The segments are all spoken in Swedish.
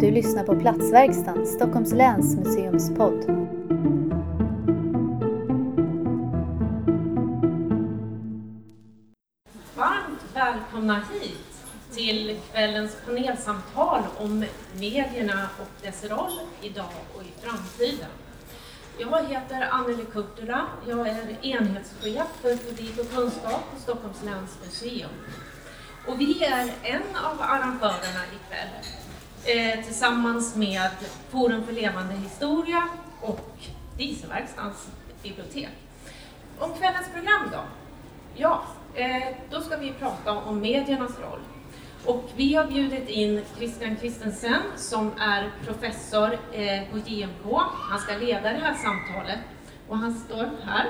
Du lyssnar på Platsverkstan, Stockholms läns museumspodd. Varmt välkomna hit till kvällens panelsamtal om medierna och dess roll idag och i framtiden. Jag heter Anneli Kurtula. Jag är enhetschef för publik och kunskap på Stockholms läns museum. Och vi är en av arrangörerna ikväll eh, tillsammans med Forum för levande historia och Dieselverkstans bibliotek. Om kvällens program då? Ja, eh, då ska vi prata om mediernas roll. Och vi har bjudit in Christian Christensen som är professor eh, på JMK. Han ska leda det här samtalet och han står här.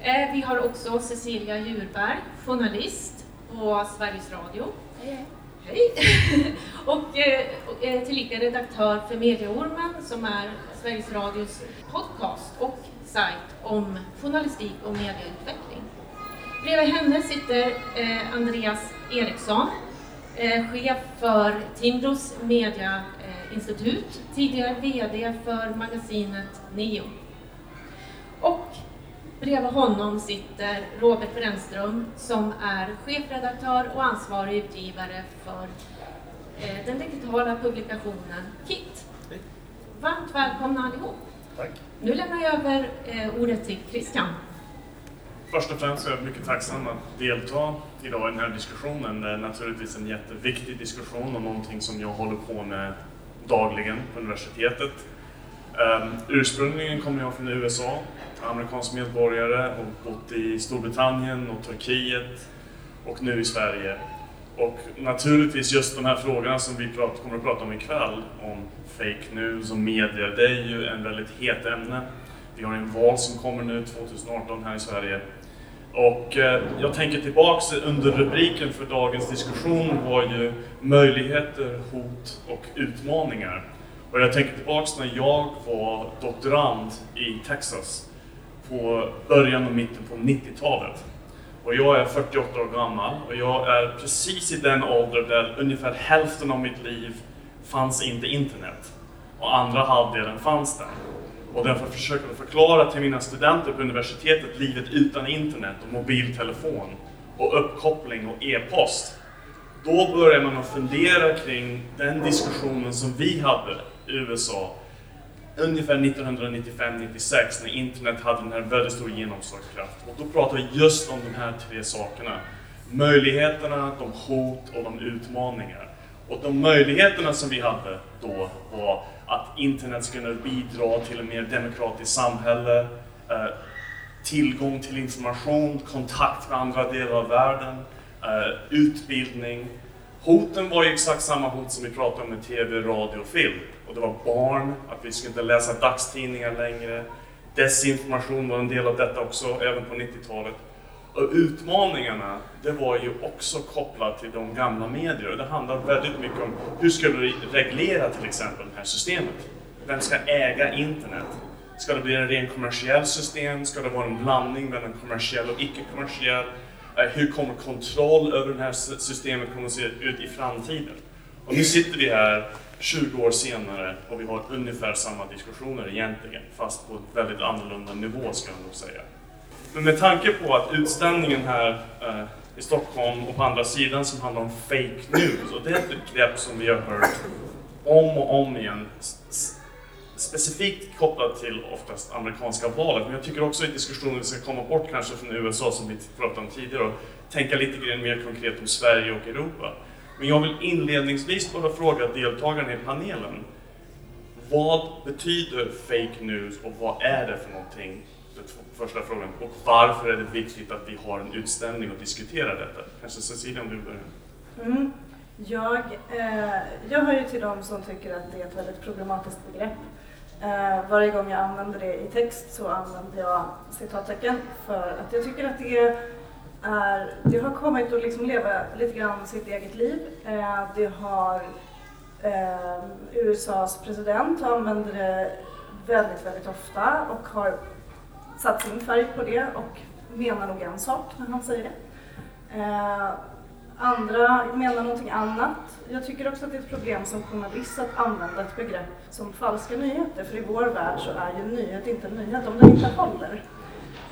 Eh, vi har också Cecilia Djurberg, journalist på Sveriges Radio. Hej. Eh, och eh, tillika redaktör för Medieormen som är Sveriges Radios podcast och sajt om journalistik och medieutveckling. Bredvid henne sitter eh, Andreas Eriksson eh, chef för Timbros mediainstitut, eh, tidigare VD för magasinet Neo. Och bredvid honom sitter Robert Brännström som är chefredaktör och ansvarig utgivare för eh, den digitala publikationen KIT. Varmt välkomna allihop. Tack. Nu lämnar jag över eh, ordet till Christian. Först och främst är jag mycket tacksam att delta idag i den här diskussionen. Det är naturligtvis en jätteviktig diskussion och någonting som jag håller på med dagligen på universitetet. Um, ursprungligen kommer jag från USA, amerikansk medborgare och bott i Storbritannien och Turkiet och nu i Sverige. Och naturligtvis just de här frågorna som vi prat, kommer att prata om ikväll, om fake news och media, det är ju en väldigt het ämne. Vi har en val som kommer nu 2018 här i Sverige och eh, jag tänker tillbaks under rubriken för dagens diskussion var ju möjligheter, hot och utmaningar. Och jag tänker tillbaks när jag var doktorand i Texas på början och mitten på 90-talet. Och jag är 48 år gammal och jag är precis i den ålder där ungefär hälften av mitt liv fanns inte internet och andra halvdelen fanns den och därför försöker jag förklara till mina studenter på universitetet livet utan internet och mobiltelefon och uppkoppling och e-post. Då börjar man att fundera kring den diskussionen som vi hade i USA ungefär 1995-96 när internet hade den här väldigt stor genomslagskraft. Och då pratar vi just om de här tre sakerna. Möjligheterna, de hot och de utmaningar. Och de möjligheterna som vi hade då var att internet skulle bidra till ett mer demokratiskt samhälle, eh, tillgång till information, kontakt med andra delar av världen, eh, utbildning. Hoten var ju exakt samma hot som vi pratade om med TV, radio och film. Och det var barn, att vi skulle inte läsa dagstidningar längre. Desinformation var en del av detta också, även på 90-talet. Och utmaningarna, det var ju också kopplat till de gamla medierna. Det handlar väldigt mycket om hur ska vi reglera till exempel det här systemet? Vem ska äga internet? Ska det bli en ren kommersiell system? Ska det vara en blandning mellan kommersiell och icke-kommersiell? Eh, hur kommer kontroll över det här systemet kommer att se ut i framtiden? Och nu sitter vi här 20 år senare och vi har ungefär samma diskussioner egentligen, fast på ett väldigt annorlunda nivå ska jag nog säga. Men med tanke på att utställningen här eh, i Stockholm och på andra sidan som handlar om fake news, och det är ett begrepp som vi har hört om och om igen, specifikt kopplat till oftast amerikanska valet, men jag tycker också i diskussionen vi ska komma bort kanske från USA som vi pratade om tidigare och tänka lite grann mer konkret om Sverige och Europa. Men jag vill inledningsvis bara fråga deltagarna i panelen, vad betyder fake news och vad är det för någonting första frågan. Och varför är det viktigt att vi har en utställning och diskuterar detta? Kanske Cecilia om du börjar? Mm. Jag, eh, jag hör ju till dem som tycker att det är ett väldigt problematiskt begrepp. Eh, varje gång jag använder det i text så använder jag citattecken för att jag tycker att det är, det har kommit att liksom leva lite grann sitt eget liv. Eh, det har eh, USAs president använder det väldigt, väldigt ofta och har satt sin färg på det och menar nog en sak när han säger det. Eh, Andra menar någonting annat. Jag tycker också att det är ett problem som journalist att använda ett begrepp som falska nyheter. För i vår värld så är ju nyhet inte en nyhet om den inte håller.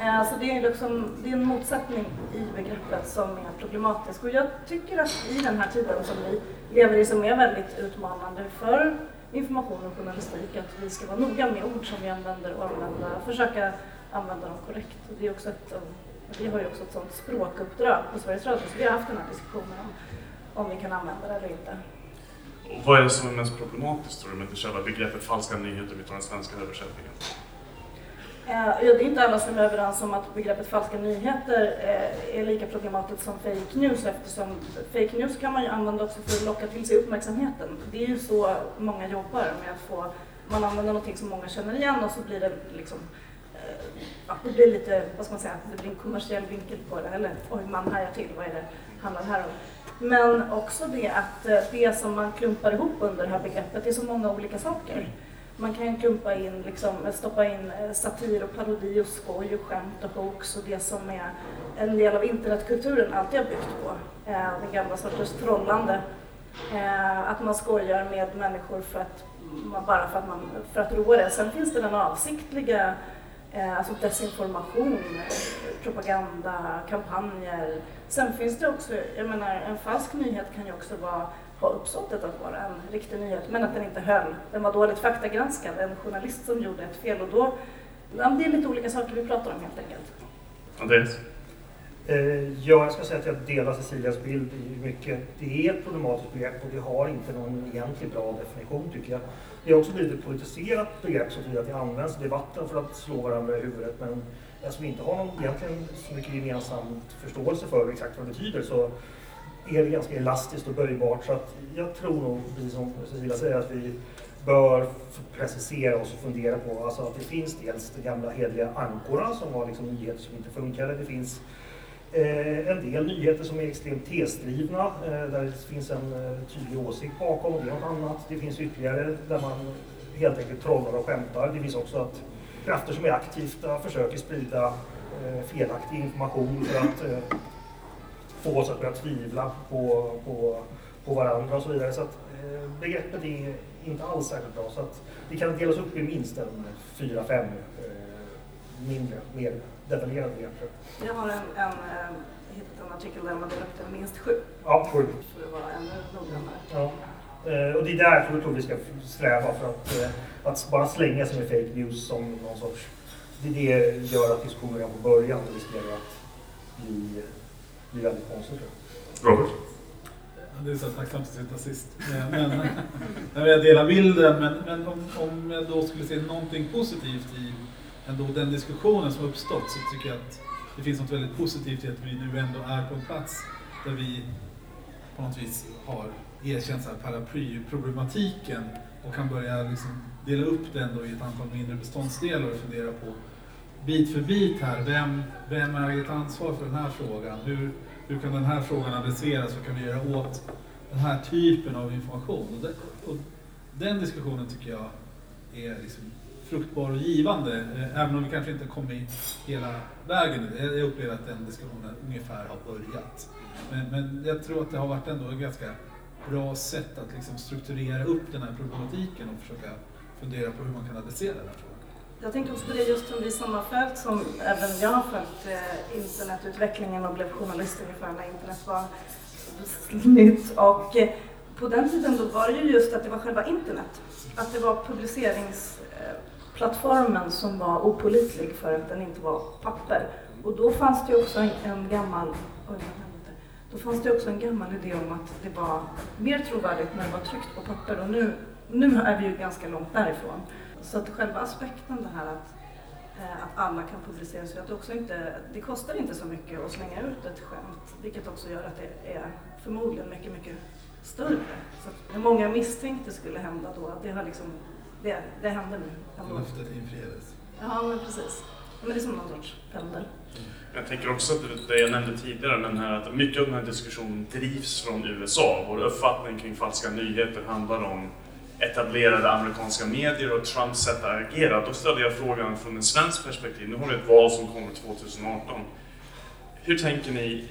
Så det är, liksom, det är en motsättning i begreppet som är problematisk. Och jag tycker att i den här tiden som vi lever i som är väldigt utmanande för information och journalistik att vi ska vara noga med ord som vi använder och använda, försöka använda dem korrekt. Och det är också ett, eh, vi har ju också ett sådant språkuppdrag på Sveriges Radio så vi har haft den här diskussionen om, om vi kan använda det eller inte. Och vad är det som är mest problematiskt tror du med själva begreppet falska nyheter, vi tar den svenska översättningen? Eh, det är inte alla som är överens om att begreppet falska nyheter eh, är lika problematiskt som fake news eftersom fake news kan man ju använda också för att locka till sig uppmärksamheten. Det är ju så många jobbar med att få, man använder någonting som många känner igen och så blir det liksom eh, ja, det blir lite, vad ska man säga, det blir en kommersiell vinkel på det, eller oj, man hajar till, vad är det handlar här om? Men också det att det som man klumpar ihop under det här begreppet är så många olika saker. Man kan klumpa in, liksom, eh, stoppa in eh, satir och parodi och skoj och skämt och hoax och det som är en del av internetkulturen alltid har byggt på. Eh, den gamla sortens trollande. Eh, att man skojar med människor för att, bara för att, man, för att roa det. Sen finns det den avsiktliga eh, alltså desinformation, propaganda, kampanjer. Sen finns det också, jag menar en falsk nyhet kan ju också vara ha uppsåtet att vara en riktig nyhet, men att den inte höll. Den var dåligt faktagranskad, en journalist som gjorde ett fel och då, det är lite olika saker vi pratar om helt enkelt. Andreas? Eh, ja, jag ska säga att jag delar Cecilias bild i mycket. Det är ett problematiskt begrepp och det har inte någon egentlig bra definition tycker jag. Det har också blivit ett politiserat begrepp så att det används i debatten för att slå varandra i huvudet men eftersom vi inte har någon egentligen så mycket gemensamt förståelse för exakt vad det betyder så är det ganska elastiskt och böjbart. Så att jag tror nog, precis som Cecilia säger, att vi bör precisera oss och fundera på alltså att det finns dels de gamla hedliga ankorna som var liksom nyheter som inte funkade. Det finns eh, en del nyheter som är extremt tesdrivna eh, där det finns en eh, tydlig åsikt bakom och det är något annat. Det finns ytterligare där man helt enkelt trollar och skämtar. Det finns också att krafter som är aktiva eh, försöker sprida eh, felaktig information för att eh, få oss att börja tvivla på, på, på varandra och så vidare. Så att, eh, begreppet är inte alls särskilt bra. Så att det kan delas upp i minst en fyra, fem eh, mindre, mer detaljerade begrepp. Jag har en, en, eh, hittat en artikel där man delar upp det minst sju. Ja, sju. För att vara ännu noggrannare. Ja. Och det är där jag tror vi ska sträva för att, att bara slänga sig med fake news som någon sorts... Det, det gör att diskussionen redan på början riskerar att bli blir väldigt konstigt. Robert? Det är så tacksamt att sitta sist. Men, men, jag delar bilden, men, men om, om jag då skulle se någonting positivt i ändå den diskussionen som uppstått så tycker jag att det finns något väldigt positivt i att vi nu ändå är på en plats där vi på något vis har erkänt paraplyproblematiken och kan börja liksom dela upp den då i ett antal mindre beståndsdelar och fundera på bit för bit här. Vem, vem äger ett ansvar för den här frågan? Hur, hur kan den här frågan adresseras? Vad kan vi göra åt den här typen av information? Och, det, och den diskussionen tycker jag är liksom fruktbar och givande, eh, även om vi kanske inte kommit hela vägen. Jag upplever att den diskussionen ungefär har börjat. Men, men jag tror att det har varit ändå ett ganska bra sätt att liksom strukturera upp den här problematiken och försöka fundera på hur man kan adressera den här frågan. Jag tänkte också på det just som vi som har följt, som även jag har följt eh, internetutvecklingen och blev journalist ungefär när internet var nytt. Och eh, på den tiden då var det ju just att det var själva internet. Att det var publiceringsplattformen som var opolitlig för att den inte var papper. Och då fanns det ju också en, en gammal oj, då fanns det också en gammal idé om att det var mer trovärdigt när det var tryckt på papper och nu, nu är vi ju ganska långt därifrån. Så att själva aspekten det här att, eh, att alla kan publicera så att det också inte, det kostar inte så mycket att slänga ut ett skämt, vilket också gör att det är förmodligen mycket, mycket större. Så att det många misstänkte skulle hända då, det har liksom, det, det händer nu. Löftet infriades. Ja, men precis. Men det är som någon sorts pendel. Jag tänker också att det jag nämnde tidigare, men här, att mycket av den här diskussionen drivs från USA. Vår uppfattning kring falska nyheter handlar om etablerade amerikanska medier och Trumps sätt att agera. Då ställer jag frågan från en svensk perspektiv. Nu har vi ett val som kommer 2018. Hur tänker ni,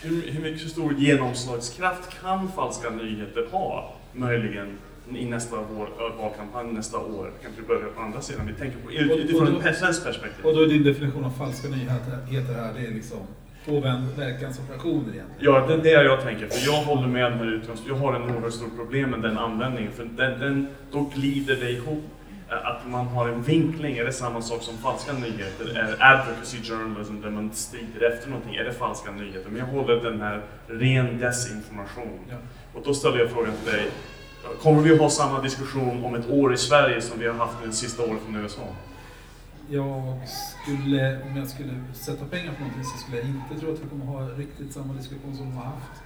hur, hur mycket stor genomslagskraft kan falska nyheter ha möjligen i nästa vår, valkampanj nästa år? Kanske börjar på andra sidan. Vi tänker på utifrån ett svenskt perspektiv. Och då är din definition av falska nyheter här, det är liksom påverkansoperationer egentligen? Ja, det är det jag tänker. För jag håller med den här utgångspunkten. Jag har en oerhört stort problem med den användningen. För den, den, då glider det ihop att man har en vinkling, är det samma sak som falska nyheter? Är advocacy journalism där man strider efter någonting, är det falska nyheter? Men jag håller den här ren desinformation. Ja. Och då ställer jag frågan till dig, kommer vi att ha samma diskussion om ett år i Sverige som vi har haft det sista året från USA? Jag skulle, om jag skulle sätta pengar på någonting så skulle jag inte tro att vi kommer ha riktigt samma diskussion som de har haft.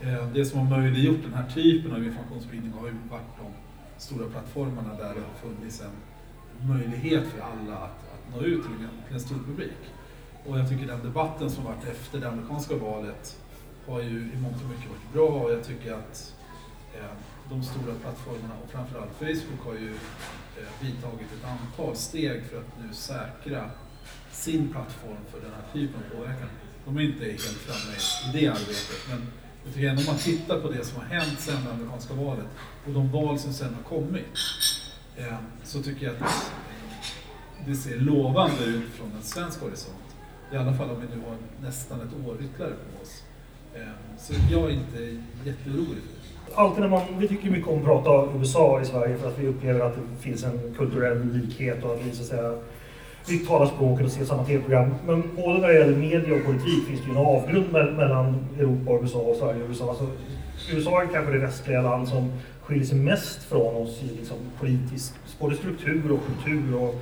Eh, det som har möjliggjort den här typen av informationsspridning har ju varit de stora plattformarna där det har funnits en möjlighet för alla att, att nå ut till en, till en stor publik. Och jag tycker den debatten som varit efter det amerikanska valet har ju i mångt och mycket varit bra och jag tycker att eh, de stora plattformarna och framförallt Facebook har ju Eh, vidtagit ett antal steg för att nu säkra sin plattform för den här typen av påverkan. De är inte helt framme i det arbetet men jag tycker ändå om man tittar på det som har hänt sedan det amerikanska valet och de val som sedan har kommit eh, så tycker jag att det ser lovande ut från en svensk horisont. I alla fall om vi nu har nästan ett år ytterligare på oss. Eh, så jag är inte jätteorolig Alltid när man, vi tycker mycket om att prata USA i Sverige för att vi upplever att det finns en kulturell likhet och att vi så att säga vi talar språket och ser samma tv-program. Men både när det gäller media och politik finns det ju en avgrund mellan Europa och USA och Sverige och USA. Alltså, USA är kanske det västliga land som skiljer sig mest från oss i liksom politisk, både struktur och kultur och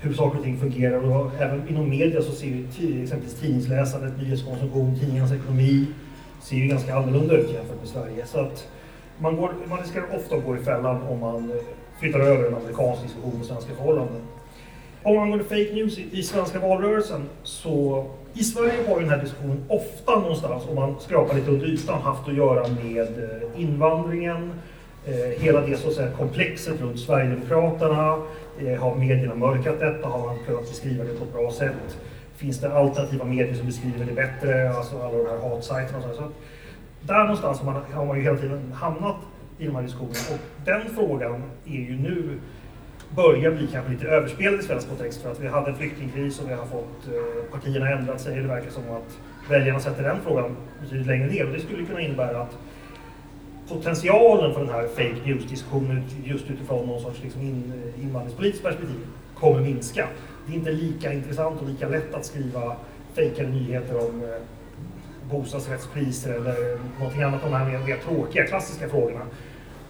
hur saker och ting fungerar. Och även inom media så ser vi exempelvis tidningsläsandet, nyhetskonsumtion, tidningarnas ekonomi ser ju ganska annorlunda ut jämfört med Sverige. Så att man, går, man riskerar ofta att gå i fällan om man flyttar över en amerikansk diskussion med svenska förhållanden. Om angående fake news i, i svenska valrörelsen så i Sverige har ju den här diskussionen ofta någonstans, om man skrapar lite under ytan, haft att göra med eh, invandringen, eh, hela det så att säga, komplexet runt Sverigedemokraterna. Eh, har medierna mörkat detta? Har man kunnat beskriva det på ett bra sätt? Finns det alternativa medier som beskriver det bättre? Alltså alla de här hatsajterna och sådär. så där någonstans har man, har man ju hela tiden hamnat i de här diskussionerna och den frågan är ju nu börjar bli kanske lite överspelad i svensk kontext för att vi hade en flyktingkris och vi har fått eh, partierna ändrat sig. Det verkar som att väljarna sätter den frågan betydligt längre ner och det skulle kunna innebära att potentialen för den här fake news-diskussionen just utifrån någon sorts liksom in, invandringspolitiskt perspektiv kommer minska. Det är inte lika intressant och lika lätt att skriva fejkade nyheter om eh, bostadsrättspriser eller någonting annat, de här mer, mer tråkiga, klassiska frågorna.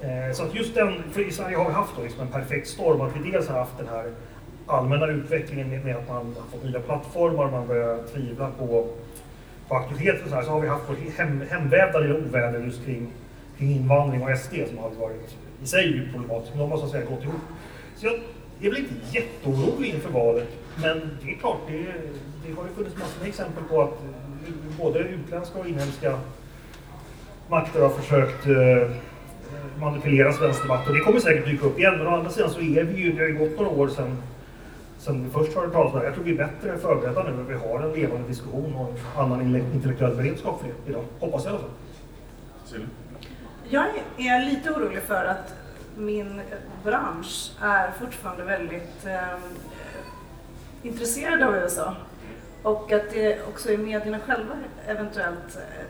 Eh, så att just den, för i Sverige har vi haft då liksom en perfekt storm, att vi dels har haft den här allmänna utvecklingen med, att man har fått nya plattformar, man börjar tvivla på, på aktiviteter och så här, så har vi haft vårt hem, hemvävda lilla oväder just kring, kring invandring och SD som har varit liksom i sig djupt problematiskt, men de har så att säga gått ihop. Så jag är väl inte jätteorolig inför valet, men det är klart, det, det har ju funnits massor med exempel på att både utländska och inhemska makter har försökt eh, manipulera svensk debatt och det kommer säkert dyka upp igen. Men å andra sidan så är vi ju, det har ju gått några år sedan, sedan vi först hörde talas om det Jag tror vi är bättre förberedda nu och vi har en levande diskussion och en annan intellektuell beredskap för det idag. Hoppas jag i alla fall. Jag är lite orolig för att min bransch är fortfarande väldigt eh, intresserad av USA. Och att det också är medierna själva eventuellt eh,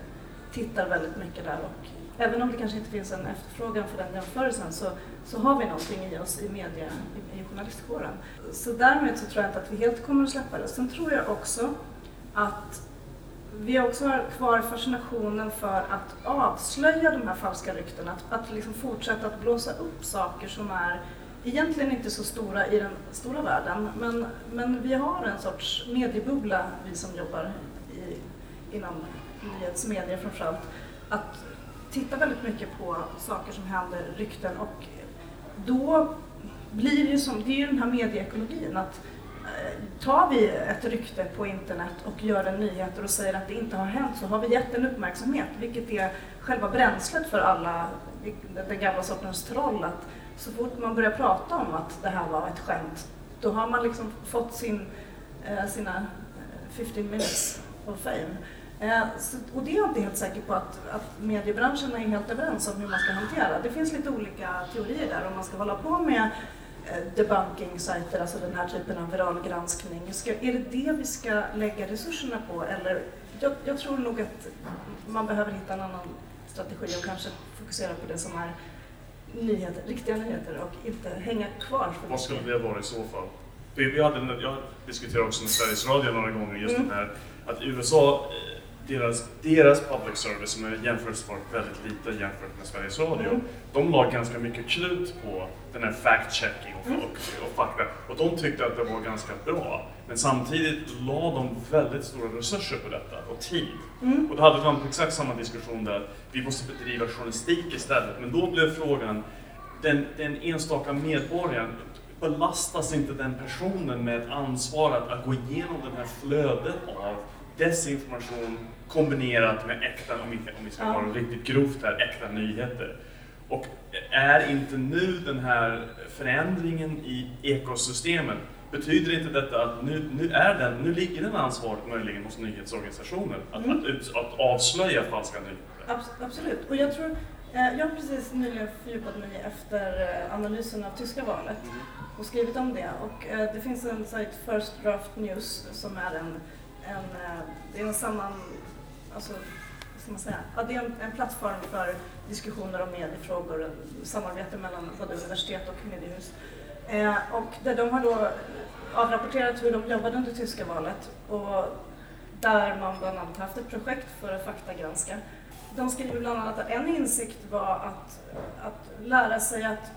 tittar väldigt mycket där. Och även om det kanske inte finns en efterfrågan för den jämförelsen så, så har vi någonting i oss i media, i, i journalistkåren. Så därmed så tror jag inte att vi helt kommer att släppa det. Sen tror jag också att vi också har kvar fascinationen för att avslöja de här falska ryktena, att, att liksom fortsätta att blåsa upp saker som är egentligen inte så stora i den stora världen, men, men vi har en sorts mediebubbla, vi som jobbar i, inom nyhetsmedier framförallt, att titta väldigt mycket på saker som händer, rykten och då blir det ju som, det är ju den här medieekologin att eh, tar vi ett rykte på internet och gör en nyheter och säger att det inte har hänt så har vi gett en uppmärksamhet, vilket är själva bränslet för alla, den gamla sortens troll, att så fort man börjar prata om att det här var ett skämt, då har man liksom fått sin, eh, sina eh, 15 minutes of fame. Eh, så, och det är jag inte helt säker på att, att mediebranschen är helt överens om hur man ska hantera. Det finns lite olika teorier där om man ska hålla på med eh, debunking-sajter, alltså den här typen av viralgranskning. Ska, är det det vi ska lägga resurserna på? Eller, jag, jag tror nog att man behöver hitta en annan strategi och kanske fokusera på det som är nyheter, riktiga nyheter och inte hänga kvar. Vad skulle det vara i så fall? Vi, hade, jag diskuterade också med Sveriges Radio några gånger just Mm. den här att i USA, eh, deras, deras public service som är jämförelsebart väldigt lite jämfört med Sveriges Radio, Mm. de la ganska mycket krut på den här fact-checking och, Mm. och, och fakta. Och de tyckte att det var ganska bra. Men samtidigt la de väldigt stora resurser på detta och tid. Mm. Och då hade de exakt samma diskussion där, vi måste bedriva journalistik istället. Men då blev frågan, den, den enstaka medborgaren, belastas inte den personen med ett ansvar att, att gå igenom det här flödet av desinformation kombinerat med äkta, om vi, ska vara riktigt grovt här, äkta nyheter. Och är inte nu den här förändringen i ekosystemen, betyder inte detta att nu, nu, är den, nu ligger den ansvaret möjligen hos nyhetsorganisationer att, Mm. att, att avslöja falska nyheter? Abs- absolut. Och jag tror, eh, jag har precis nyligen fördjupat mig efter eh, analysen av tyska valet och skrivit om det. Och eh, det finns en sajt, First Draft News, som är en, en, det är en samman, alltså, vad ska man säga? Ja, det är en, en plattform för diskussioner om mediefrågor, samarbete mellan både universitet och mediehus. Eh, och där de har då avrapporterat hur de jobbade under tyska valet och där man bland annat haft ett projekt för att faktagranska. De skriver bland annat att en insikt var att, att lära sig att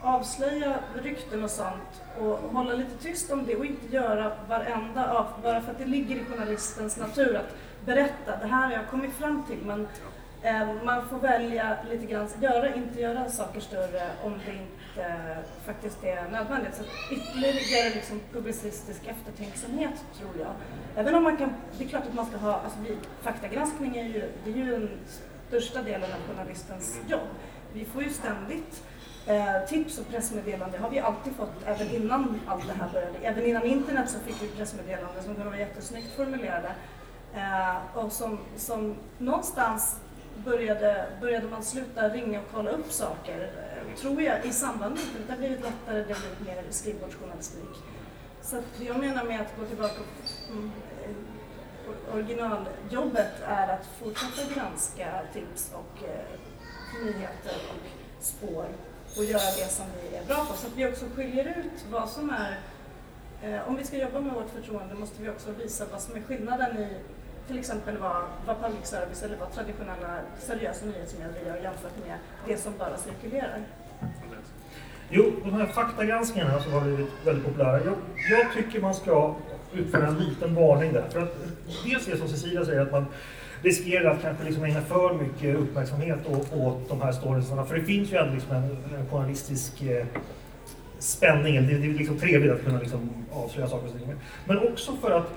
avslöja rykten och sånt och hålla lite tyst om det och inte göra varenda av, bara för att det ligger i journalistens natur att berätta, det här har jag kommit fram till men eh, man får välja lite grann, göra, inte göra saker större om det inte Eh, faktiskt är nödvändigt. Så ytterligare liksom publicistisk eftertänksamhet tror jag. Även om man kan, det är klart att man ska ha, alltså vi, faktagranskning är ju, det är ju den största delen av journalistens jobb. Vi får ju ständigt eh, tips och pressmeddelanden, det har vi alltid fått även innan allt det här började. Även innan internet så fick vi pressmeddelanden som kunde vara jättesnyggt formulerade. Eh, och som, som någonstans började, började man sluta ringa och kolla upp saker, tror jag, i samband med internet. Det har blivit lättare, det har blivit mer skrivbordsjournalistik. Så att jag menar med att gå tillbaka mm, eh, originaljobbet är att fortsätta granska tips och eh, nyheter och spår och göra det som vi är bra på. Så att vi också skiljer ut vad som är Eh, om vi ska jobba med vårt förtroende måste vi också visa vad som är skillnaden i till exempel vad, vad public service eller vad traditionella seriösa nyhetsmedier gör jämfört med det som bara cirkulerar. Jo, de här faktagranskningarna som har blivit väldigt populära. Jag, jag tycker man ska utföra en liten varning där. För att dels det som Cecilia säger, att man riskerar att kanske liksom ägna för mycket uppmärksamhet åt, åt de här storiesarna. För det finns ju ändå liksom en, en journalistisk eh, spänning. Det, det är liksom trevligt att kunna liksom avslöja saker och ting. Men också för att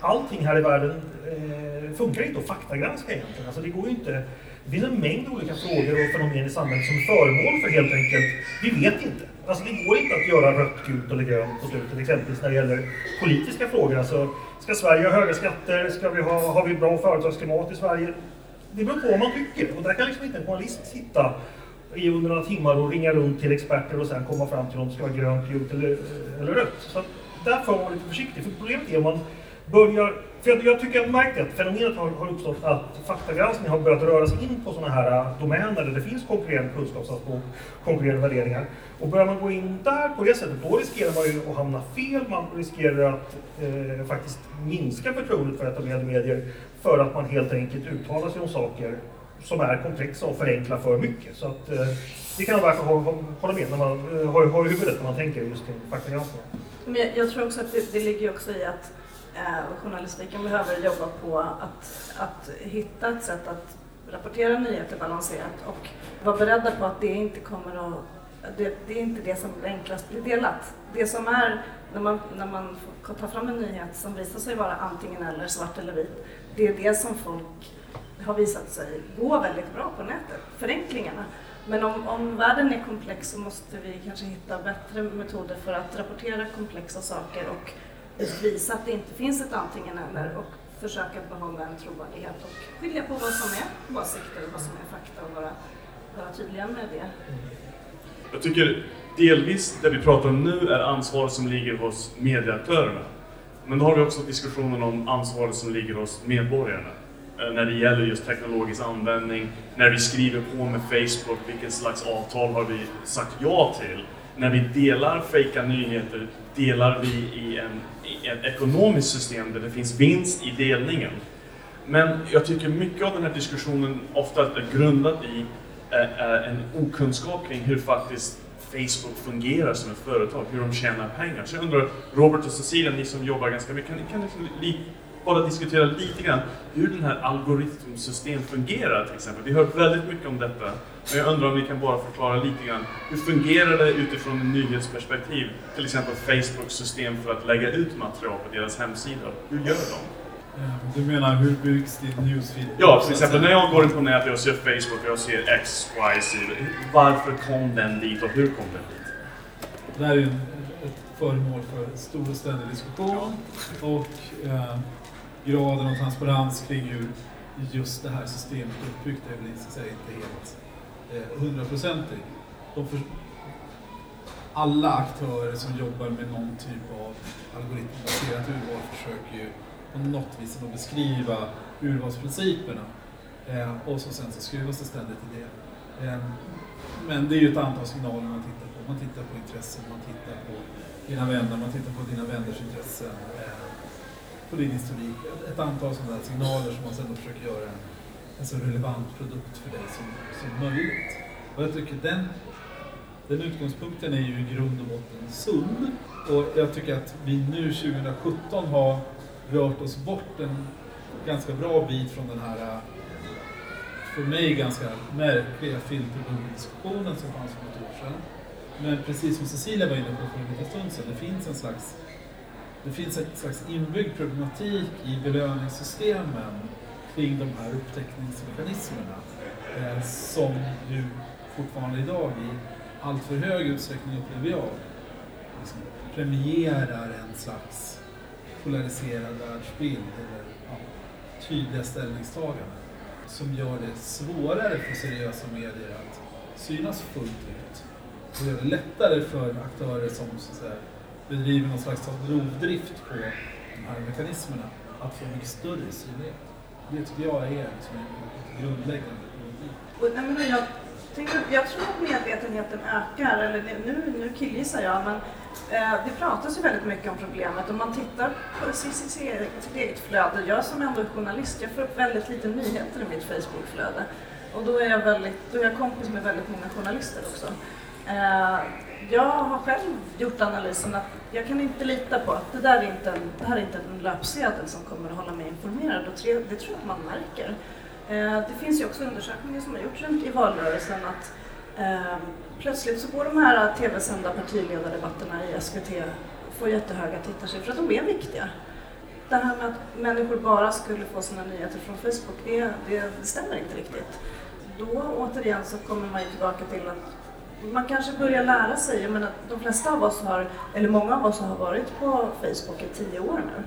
allting här i världen eh, funkar inte att faktagranska egentligen. Alltså det går ju inte. Det finns en mängd olika frågor och fenomen i samhället som är föremål för helt enkelt, vi vet inte. Alltså det går inte att göra rött, gult eller grönt på slutet, exempelvis när det gäller politiska frågor. Alltså, ska Sverige ha höga skatter? Ska vi ha, har vi bra företagsklimat i Sverige? Det beror på vad man tycker. Och där kan liksom inte en journalist sitta i under några timmar och ringa runt till experter och sen komma fram till om det ska vara grönt, gult eller, eller rött. Så att där får man vara lite försiktig. För problemet är om man börjar... För jag, jag tycker jag märkt att fenomenet har, har uppstått att faktagranskning har börjat röra sig in på sådana här äh, domäner där det finns konkurrerande kunskapsanspråk, konkurrerande värderingar. Och börjar man gå in där på det sättet, då riskerar man ju att hamna fel. Man riskerar att eh, faktiskt minska förtroendet för etablerade medier för att man helt enkelt uttalar sig om saker som är komplexa och förenklar för mycket. Så att, eh, det kan man verkligen hålla, hålla med när man eh, har, har i huvudet när man tänker just kring faktagranskning. Men jag, jag tror också att det, det ligger också i att eh, journalistiken behöver jobba på att, att hitta ett sätt att rapportera nyheter balanserat och vara beredda på att det inte kommer att det, det är inte det som enklast blir delat. Det som är när man, när man får ta fram en nyhet som visar sig vara antingen eller, svart eller vit, det är det som folk har visat sig gå väldigt bra på nätet, förenklingarna. Men om, om världen är komplex så måste vi kanske hitta bättre metoder för att rapportera komplexa saker och visa att det inte finns ett antingen eller och försöka behålla en trovärdighet och skilja på vad som är åsikter och vad som är fakta och vara, vara tydliga med det. Mm. Jag tycker delvis det vi pratar om nu är ansvaret som ligger hos medieaktörerna. Men då har vi också diskussionen om ansvaret som ligger hos medborgarna. Eh, när det gäller just teknologisk användning, när vi skriver på med Facebook, vilket slags avtal har vi sagt ja till? När vi delar fejka nyheter, delar vi i, en, i ett ekonomiskt system där det finns vinst i delningen? Men jag tycker mycket av den här diskussionen ofta är grundad i eh, eh, en okunskap kring hur faktiskt Facebook fungerar som ett företag, hur de tjänar pengar. Så jag undrar, Robert och Cecilia, ni som jobbar ganska mycket, kan, kan ni liksom bara diskutera lite grann hur den här algoritmsystem fungerar till exempel? Vi har hört väldigt mycket om detta, men jag undrar om ni kan bara förklara lite grann. Hur fungerar det utifrån ett nyhetsperspektiv? Till exempel Facebooks system för att lägga ut material på deras hemsidor. Hur gör de? Eh, du menar hur byggs ditt newsfeed? Ja, till exempel när jag går in på nätet och ser Facebook och jag ser X, Y, Z. Varför kom den dit och hur kom den dit? Det här är ett föremål för stor och ständig diskussion och eh, graden av transparens kring hur just det här systemet är uppbyggt är väl inte helt Eh, hundraprocentig. Eh, alla aktörer som jobbar med någon typ av algoritmbaserat urval försöker ju på något vis att beskriva urvalsprinciperna. Eh, och så sen så skruvas det ständigt i det. Eh, men det är ju ett antal signaler man tittar på. Man tittar på intressen, man tittar på dina vänner, man tittar på dina vänners intressen. Eh, på din historik. Ett antal sådana signaler som man sedan försöker göra en, en så relevant produkt för dig som, som möjligt. Och jag tycker den, den utgångspunkten är ju i grund och botten sund. Och jag tycker att vi nu 2017 har rört oss bort en ganska bra bit från den här för mig ganska märkliga filterbubbelsdiskussionen som fanns för något år sedan. Men precis som Cecilia var inne på för en liten stund sedan, det finns en slags det finns en slags inbyggd problematik i belöningssystemen kring de här upptäckningsmekanismerna eh, som ju fortfarande idag i allt för hög utsträckning upplever jag liksom, premierar en slags polariserad världsbild eller ja, tydliga ställningstaganden som gör det svårare för seriösa medier att synas fullt ut och gör det lättare för aktörer som så att säga, bedriver någon slags rovdrift på de här mekanismerna att få mycket större synlighet. Det tycker jag är liksom en grundläggande men Jag, tänker, jag tror att medvetenheten ökar, eller nu, nu killgissar jag, men eh, det pratas ju väldigt mycket om problemet. Om man tittar på CCC, sitt eget flöde, jag som ändå är journalist, jag får upp väldigt lite nyheter i mitt Facebookflöde. Och då är jag, väldigt, då är jag kompis med väldigt många journalister också. Eh, jag har själv gjort analysen att jag kan inte lita på att det där är inte en, det här är inte en löpsedel som kommer att hålla mig informerad och det tror jag att man märker. Eh, det finns ju också undersökningar som har gjorts runt i valrörelsen att eh, plötsligt så går de här tv-sända partiledardebatterna i SVT får jättehöga tittarsiffror för att de är viktiga. Det här med att människor bara skulle få sina nyheter från Facebook, det, det stämmer inte riktigt. Då återigen så kommer man ju tillbaka till att man kanske börjar lära sig. Jag menar, de flesta av oss har, eller många av oss har varit på Facebook i tio år nu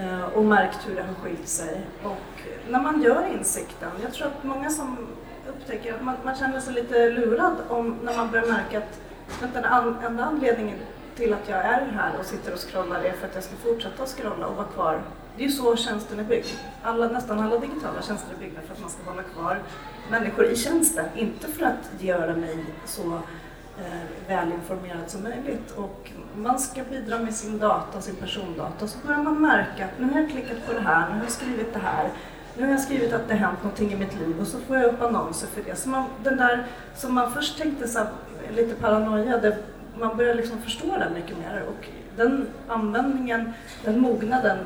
eh, och märkt hur det har skilt sig. Och när man gör insikten, jag tror att många som upptäcker att man, man känner sig lite lurad om, när man börjar märka att den enda anledningen till att jag är här och sitter och scrollar är för att jag ska fortsätta scrolla och vara kvar. Det är ju så tjänsten är byggd. Alla, nästan alla digitala tjänster är byggda för att man ska hålla kvar människor i tjänsten, inte för att göra mig så eh, välinformerad som möjligt. Och man ska bidra med sin data, sin persondata, så börjar man märka att nu har jag klickat på det här, nu har jag skrivit det här, nu har jag skrivit att det har hänt någonting i mitt liv och så får jag upp annonser för det. Så man, den där som man först tänkte så lite paranoia, det, man börjar liksom förstå det mycket mer. Och den användningen, den mognaden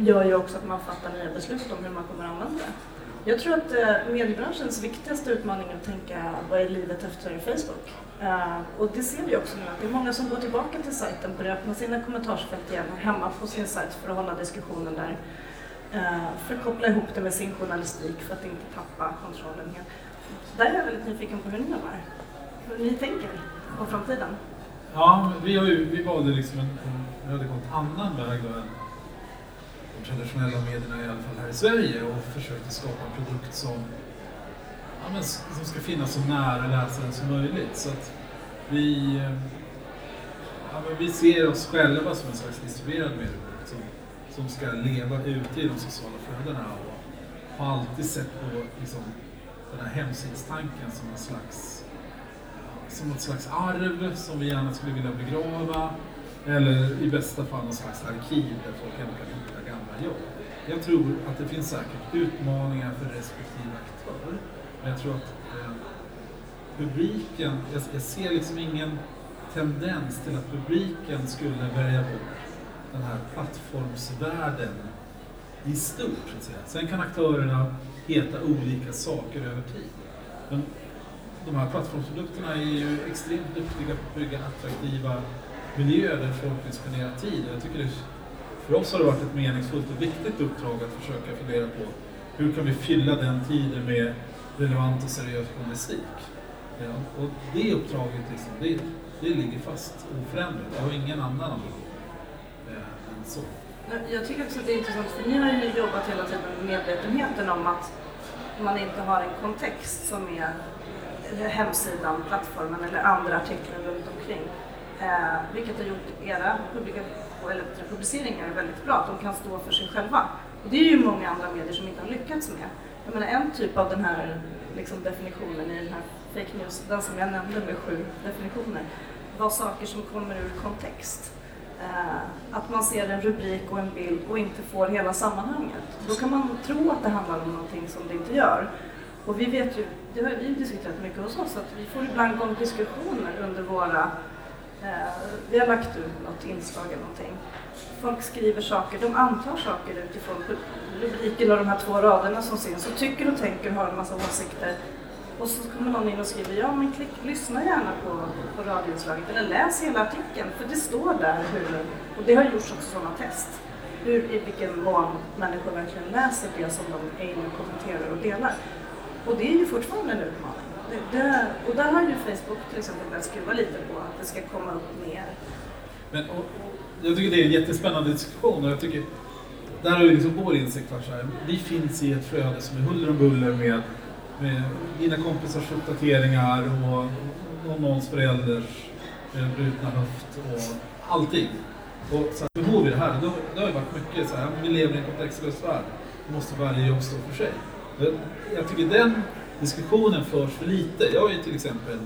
gör ju också att man fattar nya beslut om hur man kommer att använda det. Jag tror att eh, mediebranschens viktigaste utmaning är att tänka vad är livet efter Facebook? Eh, och det ser vi också nu, att det är många som går tillbaka till sajten, börjar öppna sina kommentarsfält igen hemma på sin sajt för att hålla diskussionen där. Eh, för att koppla ihop det med sin journalistik för att inte tappa kontrollen. Där är jag väldigt nyfiken på hur ni jobbar, hur ni tänker på framtiden. Ja, vi, har ju, vi valde liksom en, en radikalt annan väg då än de traditionella medierna, i alla fall här i Sverige, och försökte skapa en produkt som, ja, men, som ska finnas så nära läsaren som möjligt. Så att vi, eh, ja, men vi ser oss själva som en slags distribuerad medieprodukt som, som ska leva ute i de sociala flödena och har alltid sett på liksom, den här hemsidstanken som en slags som något slags arv som vi gärna skulle vilja begrava eller i bästa fall något slags arkiv där folk ändå kan hitta gamla jobb. Jag tror att det finns säkert utmaningar för respektive aktör. Men jag tror att eh, publiken, jag, jag, ser liksom ingen tendens till att publiken skulle välja bort den här plattformsvärlden i stort. Så att säga. Sen kan aktörerna heta olika saker över tid. Men de här plattformsprodukterna är ju extremt duktiga på att bygga attraktiva miljöer där folk vill spendera tid. Jag tycker det, för oss har det varit ett meningsfullt och viktigt uppdrag att försöka fundera på hur kan vi fylla den tiden med relevant och seriös journalistik. Ja, och det uppdraget liksom, det, det ligger fast oförändrat. Jag har ingen annan ambition eh, än så. Jag tycker också att det är intressant för ni har ju jobbat hela tiden med medvetenheten om att man inte har en kontext som är hemsidan, plattformen eller andra artiklar runt omkring. Eh, vilket har gjort era publiceringar väldigt bra, att de kan stå för sig själva. Och det är ju många andra medier som inte har lyckats med. Jag menar en typ av den här liksom, definitionen i den här fake news, den som jag nämnde med sju definitioner, var saker som kommer ur kontext. Eh, att man ser en rubrik och en bild och inte får hela sammanhanget. Då kan man tro att det handlar om någonting som det inte gör. Och vi vet ju, det har vi diskuterat mycket hos oss, att vi får ibland gång diskussioner under våra Eh, vi har lagt ut något inslag eller någonting. Folk skriver saker, de antar saker utifrån rubriken och de här två raderna som syns och tycker och tänker och har en massa åsikter. Och så kommer någon in och skriver, ja men klick, lyssna gärna på, på radioinslaget eller läs hela artikeln för det står där hur, och det har gjorts också sådana test, hur, i vilken mån människor verkligen läser det som de är inne och kommenterar och delar. Och det är ju fortfarande en utmaning. Det, och där har ju Facebook till exempel börjat skruva lite på att det ska komma upp mer. Men, och, och, jag tycker det är en jättespännande diskussion och jag tycker där har ju liksom vår insikt varit så här, vi finns i ett flöde som är huller om buller med, med dina kompisars uppdateringar och, och någons förälders eh, brutna höft och allting. Och så här, behov i det här, det, det har ju varit mycket så här, vi lever i en kontextlös värld, då måste varje jobb stå för sig. Jag, tycker den diskussionen förs för lite. Jag har ju till exempel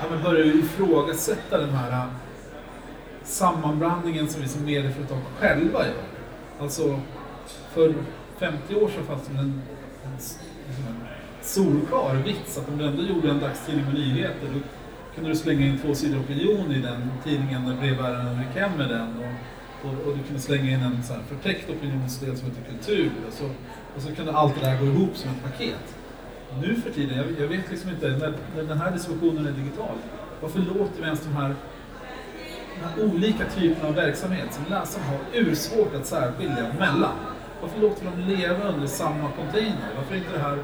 ja, börjar ifrågasätta den här äh, sammanblandningen som vi som medieföretag själva gör. Alltså, för 50 år sedan fanns det en, en, liksom en solklar vits att om du ändå gjorde en dagstidning med nyheter då kunde du slänga in två sidor opinion i den tidningen när brevbäraren gick hem med den. Och, och, och, du kunde slänga in en så här förtäckt opinionsdel som heter kultur. Och så, och så kunde allt det där gå ihop som ett paket nu för tiden, jag, jag vet liksom inte, när, när, den här diskussionen är digital, varför låter vi ens de här, de här olika typerna av verksamhet som läsaren har ursvårt att särskilja mellan? Varför låter de leva under samma container? Varför inte det här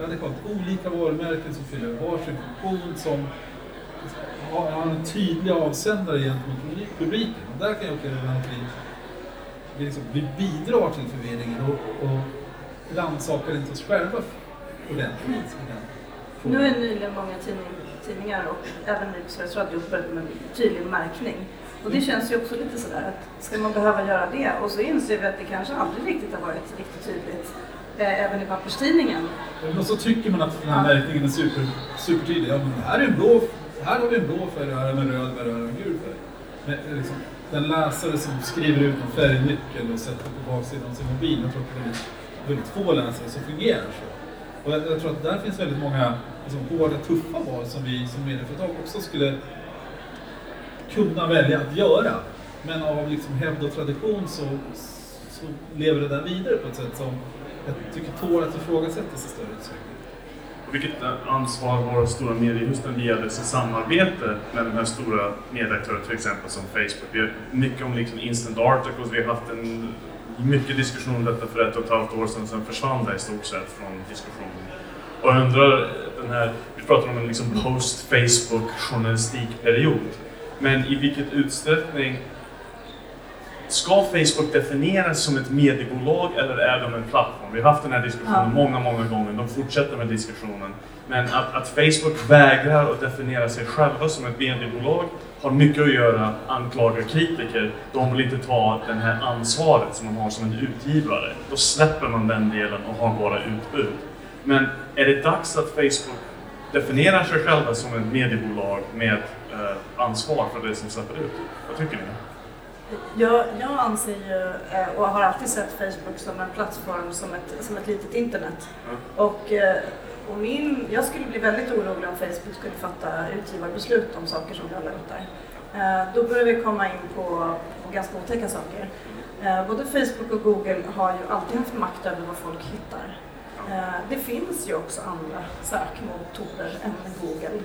radikalt olika varumärken som fyller varsin funktion som har en tydlig avsändare gentemot publiken? Och där kan jag uppleva att vi, vi, liksom, vi bidrar till förvirringen och, och rannsakar inte oss själva ordentligt. Nu är nyligen många tidning, tidningar och även nu Sveriges Radio börjat med tydlig märkning. Och det känns ju också lite sådär att ska man behöva göra det? Och så inser vi att det kanske aldrig riktigt har varit riktigt tydligt. Eh, även i papperstidningen. Och så tycker man att den här märkningen är super, supertydlig. Ja, men här, är en blå, här har vi en blå färg, här vi en röd färg här vi en gul färg. Men, eh, liksom, den läsare som skriver ut en färgnyckel och sätter på baksidan av sin mobil, jag tror att det är väldigt, få läsare som fungerar så. Och jag, jag, tror att där finns väldigt många liksom, hårda, tuffa val som vi som medieföretag också skulle kunna välja att göra. Men av liksom hävd och tradition så, så lever det där vidare på ett sätt som jag tycker tål att ifrågasättas i större utsträckning. Vilket ansvar har stora mediehus när det gäller samarbete med de här stora medieaktörerna, till exempel som Facebook? Vi har mycket om liksom instant articles, vi har haft en mycket diskussion om detta för ett och ett halvt år sedan, sen försvann det i stort sett från diskussionen. Och jag undrar, den här, vi pratar om en liksom post-Facebook journalistikperiod, men i vilket utsträckning ska Facebook definieras som ett mediebolag eller är de en plattform? Vi har haft den här diskussionen Ja. många, många gånger. De fortsätter med diskussionen. Men att, att Facebook vägrar att definiera sig själva som ett mediebolag har mycket att göra, anklagar kritiker. De vill inte ta det här ansvaret som man har som en utgivare. Då släpper man den delen och har bara utbud. Men är det dags att Facebook definierar sig själva som ett mediebolag med eh, ansvar för det som släpper ut? Vad tycker ni? Jag, jag anser ju, eh, och har alltid sett Facebook som en plattform, som ett, som ett litet internet. Och, eh, och min, jag skulle bli väldigt orolig om Facebook skulle fatta utgivarbeslut om saker som jag la ut där. Eh, Då börjar vi komma in på, på ganska otäcka saker. Eh, Både Facebook och Google har ju alltid haft makt över vad folk hittar. Eh, Det finns ju också andra sökmotorer än Google.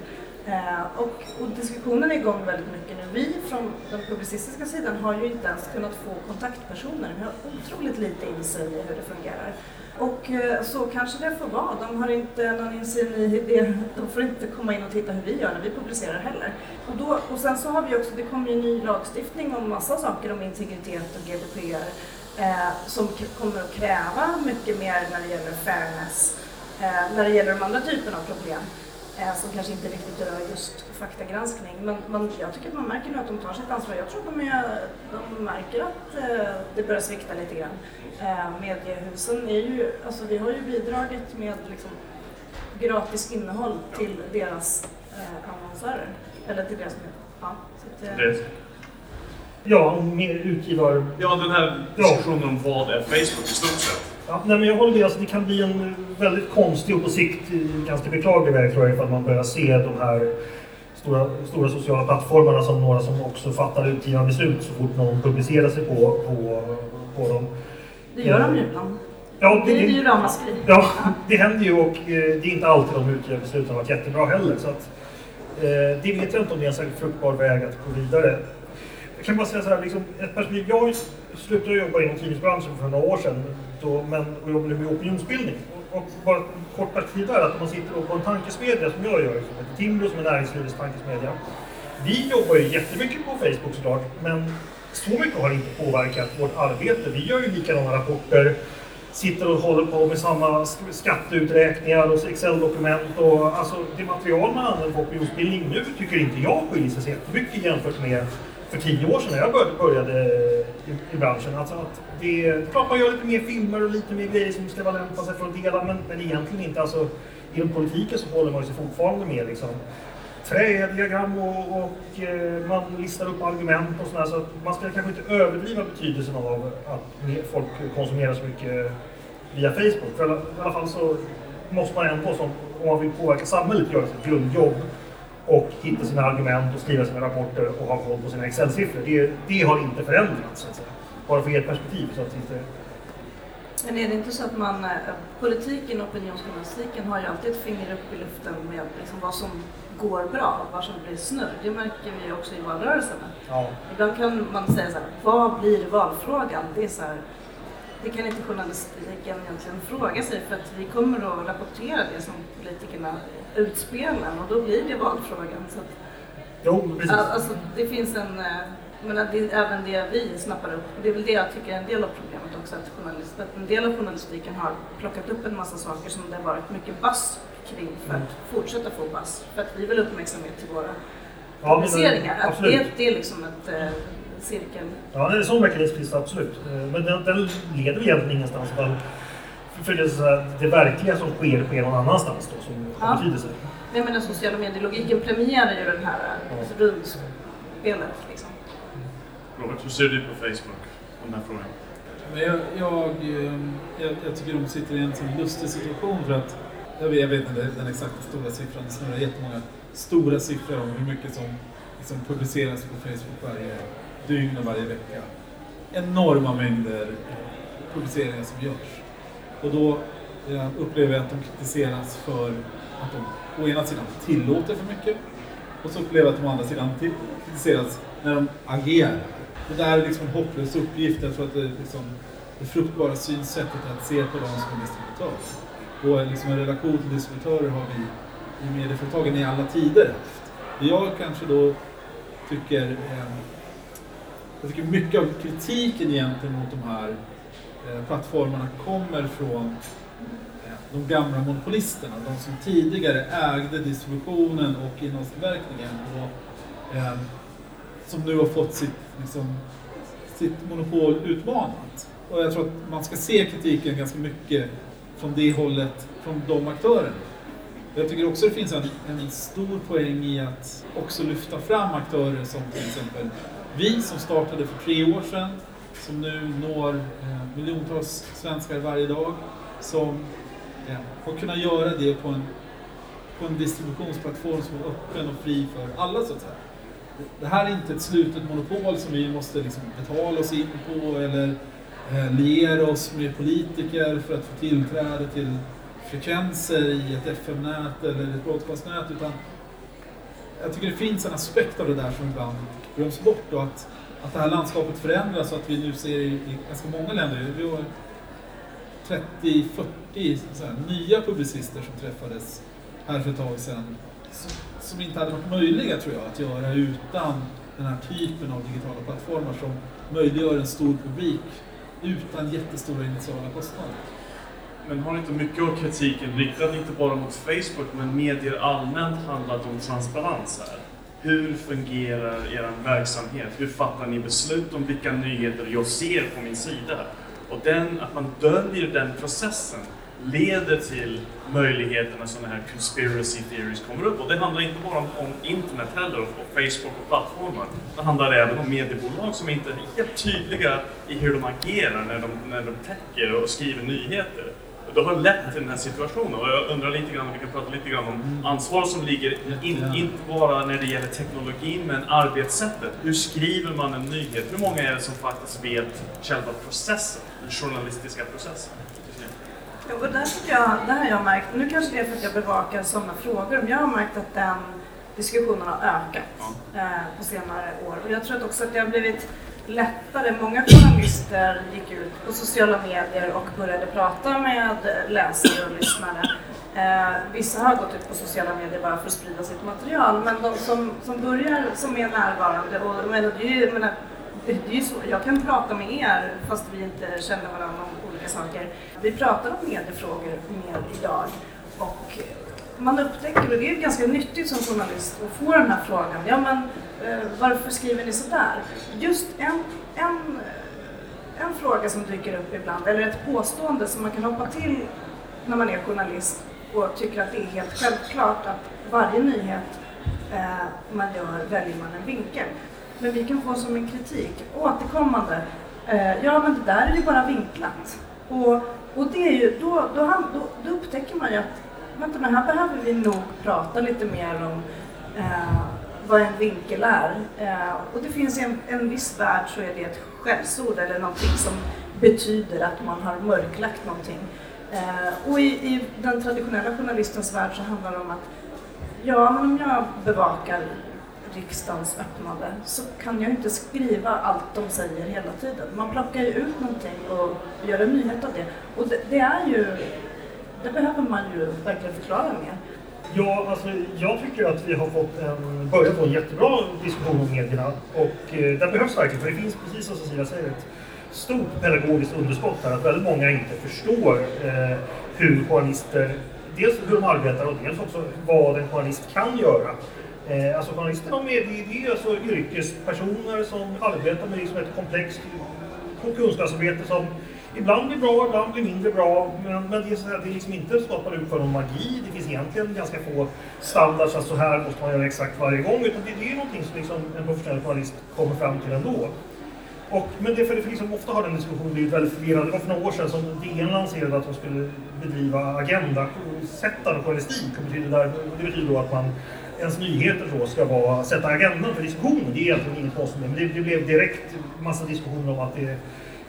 Eh, och, och diskussionen är igång väldigt mycket nu. Vi från den publicistiska sidan har ju inte ens kunnat få kontaktpersoner. Vi har otroligt lite insyn i hur det fungerar. Och eh, så kanske det får vara. De har inte någon insyn i det. De får inte komma in och titta hur vi gör när vi publicerar heller. Och, då, och sen så har vi också, det kommer ju ny lagstiftning om massa saker om integritet och GDPR eh, som kommer att kräva mycket mer när det gäller fairness, eh, när det gäller de andra typerna av problem eh, som kanske inte riktigt rör just faktagranskning. Men, men jag tycker att man märker nu att de tar sitt ansvar. Jag tror att de, är, de märker att eh, det börjar svikta lite grann. Eh, mediehusen är ju, alltså vi har ju bidragit med liksom, gratis innehåll till deras eh, annonsörer. Eller till deras ja, så att, eh, Ja, mer utgivar... ja, den här diskussionen om vad är Facebook i stort sett. Ja, nej, men jag håller med. Alltså, det kan bli en väldigt konstig och på sikt eh, ganska beklaglig väg tror jag ifall man börjar se de här stora, stora sociala plattformarna som några som också fattar utgivande beslut så fort någon publicerar sig på, på, på dem. det gör de ju ibland. Ja, Det är ju ramaskri. Ja, det händer ju och eh, det är inte alltid de utgivande besluten har varit jättebra heller. Så att, eh, det vet jag inte om det är en särskilt fruktbar väg att gå vidare. Jag kan bara säga så här, liksom, ett perspektiv. Jag slutade jobba inom tidningsbranschen för några år sedan då, men, och jobbade med opinionsbildning. Och, bara korta kort perspektiv där, att om man sitter på en tankesmedja som jag gör, som heter Timbro som är näringslivets tankesmedja. Vi jobbar ju jättemycket på Facebook såklart, men så mycket har inte påverkat vårt arbete. Vi gör ju likadana rapporter, sitter och håller på med samma skatteuträkningar och Excel-dokument och alltså det material man använder på opinionsbildning nu tycker inte jag skiljer sig så jättemycket jämfört med för tio år sedan när jag började, började i, i branschen. Alltså att det, det är klart man gör lite mer filmer och lite mer grejer som ska vara lämpa sig för att dela men, men egentligen inte. Alltså, inom politiken så håller man sig fortfarande med liksom, trädiagram och, och eh, man listar upp argument och sådär. Så att man ska kanske inte överdriva betydelsen av att folk konsumerar så mycket via Facebook. För i alla, i alla fall så måste man ändå, som, om man vill påverka samhället, göra sitt grundjobb och hitta sina argument och skriva sina rapporter och ha koll på sina Excel-siffror. Det, det har inte förändrats, så att säga. Bara för ert perspektiv. Så att inte, Men är det inte så att man, eh, politiken och opinionsjournalistiken har ju alltid ett finger upp i luften med liksom vad som går bra, vad som blir snurr. Det märker vi också i valrörelserna. ja. Ibland kan man säga så här, vad blir valfrågan? Det är så här, det kan inte journalistiken egentligen fråga sig för att vi kommer att rapportera det som politikerna utspelar och då blir det valfrågan. Så att, Jo, precis. Al- Alltså, det finns en, eh, jag menar, det även det vi snappar upp. Och det är väl det jag tycker är en del av problemet också, att, journalist, att en del av journalistiken har plockat upp en massa saker som det har varit mycket bass kring för att fortsätta få bass. För att vi vill uppmärksamhet till våra Ja, men- publiceringar. Att det, det är liksom ett eh, cirkel. Ja, det är en sån mekanism absolut. Eh, Men den, den leder egentligen ingenstans. Utan för det, är så här, det verkliga som sker, sker någon annanstans då, som har Ja. betydelse. Men Jag menar sociala medier-logiken premierar ju den här eh, rundspelet. Liksom. Robert, hur ser du på Facebook om den här frågan? Jag, jag, ehm, jag, jag tycker de sitter i en sån lustig situation för att jag vet, jag vet inte den exakta stora siffran, det snurrar jättemånga stora siffror om hur mycket som liksom publiceras på Facebook varje dygn och varje vecka. Enorma mängder eh, publiceringar som görs. Och då eh, upplever jag att de kritiseras för att de å ena sidan tillåter för mycket och så upplever jag att de å andra sidan kritiseras när de agerar. Det där är liksom en hopplös uppgift. Jag tror att det, liksom, det fruktbara synsättet är att se på dem som distributörer. Och liksom en relation till distributörer har vi i medieföretagen i alla tider haft. Jag kanske då tycker eh, jag tycker mycket av kritiken gentemot de här Eh, plattformarna kommer från eh, de gamla monopolisterna, de som tidigare ägde distributionen och innehållstillverkningen och eh, som nu har fått sitt, liksom, sitt monopol utmanat. Och jag tror att man ska se kritiken ganska mycket från det hållet, från de aktörerna. Jag tycker också det finns en, en stor poäng i att också lyfta fram aktörer som till exempel vi som startade för tre år sedan, som nu når eh, miljontals svenskar varje dag, som eh, har kunnat göra det på en, på en distributionsplattform som är öppen och fri för alla så att säga. Det här är inte ett slutet monopol som vi måste liksom betala oss in på eller eh, liera oss med politiker för att få tillträde till frekvenser i ett FM-nät eller ett broadcastnät utan jag tycker det finns en aspekt av det där som ibland glöms bort och att, att det här landskapet förändras och att vi nu ser i, i ganska många länder, vi har 30-40 nya publicister som träffades här för ett tag sedan som, som inte hade varit möjliga tror jag att göra utan den här typen av digitala plattformar som möjliggör en stor publik utan jättestora initiala kostnader. Men har inte mycket av kritiken riktad inte bara mot Facebook men medier allmänt handlat om transparens här? Hur fungerar er verksamhet? Hur fattar ni beslut om vilka nyheter jag ser på min sida? Och den, att man döljer den processen leder till möjligheten att sådana här conspiracy theories kommer upp. Och det handlar inte bara om, om internet heller, och Facebook och plattformar. Det handlar även om mediebolag som inte är helt tydliga i hur de agerar när de, när de täcker och skriver nyheter det har lett till den här situationen och jag undrar lite grann, vi kan prata lite grann om ansvar som ligger in, inte bara när det gäller teknologin men arbetssättet. Hur skriver man en nyhet? Hur många är det som faktiskt vet själva processen, den journalistiska processen? Ja, och där, jag, där har jag märkt, nu kanske det är för att jag bevakar sådana frågor, men jag har märkt att den diskussionen har ökat eh, på senare år. Och jag tror att också att det har blivit lättare. Många journalister gick ut på sociala medier och började prata med läsare och lyssnare. Eh, vissa har gått ut på sociala medier bara för att sprida sitt material, men de som, som börjar, som är närvarande, och men det är ju, men, det är ju så, jag kan prata med er fast vi inte känner varandra om olika saker. Vi pratar om mediefrågor mer idag och man upptäcker, och det är ganska nyttigt som journalist att få den här frågan, ja men Eh, varför skriver ni sådär? Just en, en, eh, en fråga som dyker upp ibland, eller ett påstående som man kan hoppa till när man är journalist och tycker att det är helt självklart att varje nyhet eh, man gör väljer man en vinkel. Men vi kan få som en kritik återkommande, eh, ja men det där är ju bara vinklat. Och, och det är ju, då, då, då, då upptäcker man ju att vänta nu, här behöver vi nog prata lite mer om eh, vad en vinkel är. Eh, och det finns en, en viss värld så är det ett skällsord eller någonting som betyder att man har mörklagt någonting. Eh, och i, i, den traditionella journalistens värld så handlar det om att ja, men om jag bevakar riksdagens öppnande så kan jag inte skriva allt de säger hela tiden. Man plockar ju ut någonting och gör en nyhet av det. Och det, det är ju det behöver man ju verkligen förklara mer. Ja, alltså, jag tycker att vi har fått en, börjat få en jättebra diskussion om medierna och eh, det behövs verkligen för det finns precis som Cecilia säger ett stort pedagogiskt underskott här att väldigt många inte förstår eh, hur journalister, dels hur de arbetar och dels också vad en journalist kan göra. Eh, alltså journalisterna med, det är alltså yrkespersoner som arbetar med liksom ett komplext kunskapsarbete som ibland blir bra, ibland blir mindre bra. Men, men det, är så här, det är liksom inte så att man utför någon magi. Det finns egentligen ganska få standards, att så här måste man göra exakt varje gång. Utan det, det är någonting som liksom en professionell journalist kommer fram till ändå. Och, men det för, att liksom ofta har den diskussionen blivit väldigt förvirrad. Det var för några år sedan som DN lanserade att de skulle bedriva agenda-sättande journalistik. Och betyder där, det betyder då att man ens nyheter då ska vara, sätta agendan för diskussionen. Det är egentligen inget konstigt men det, det blev direkt massa diskussioner om att det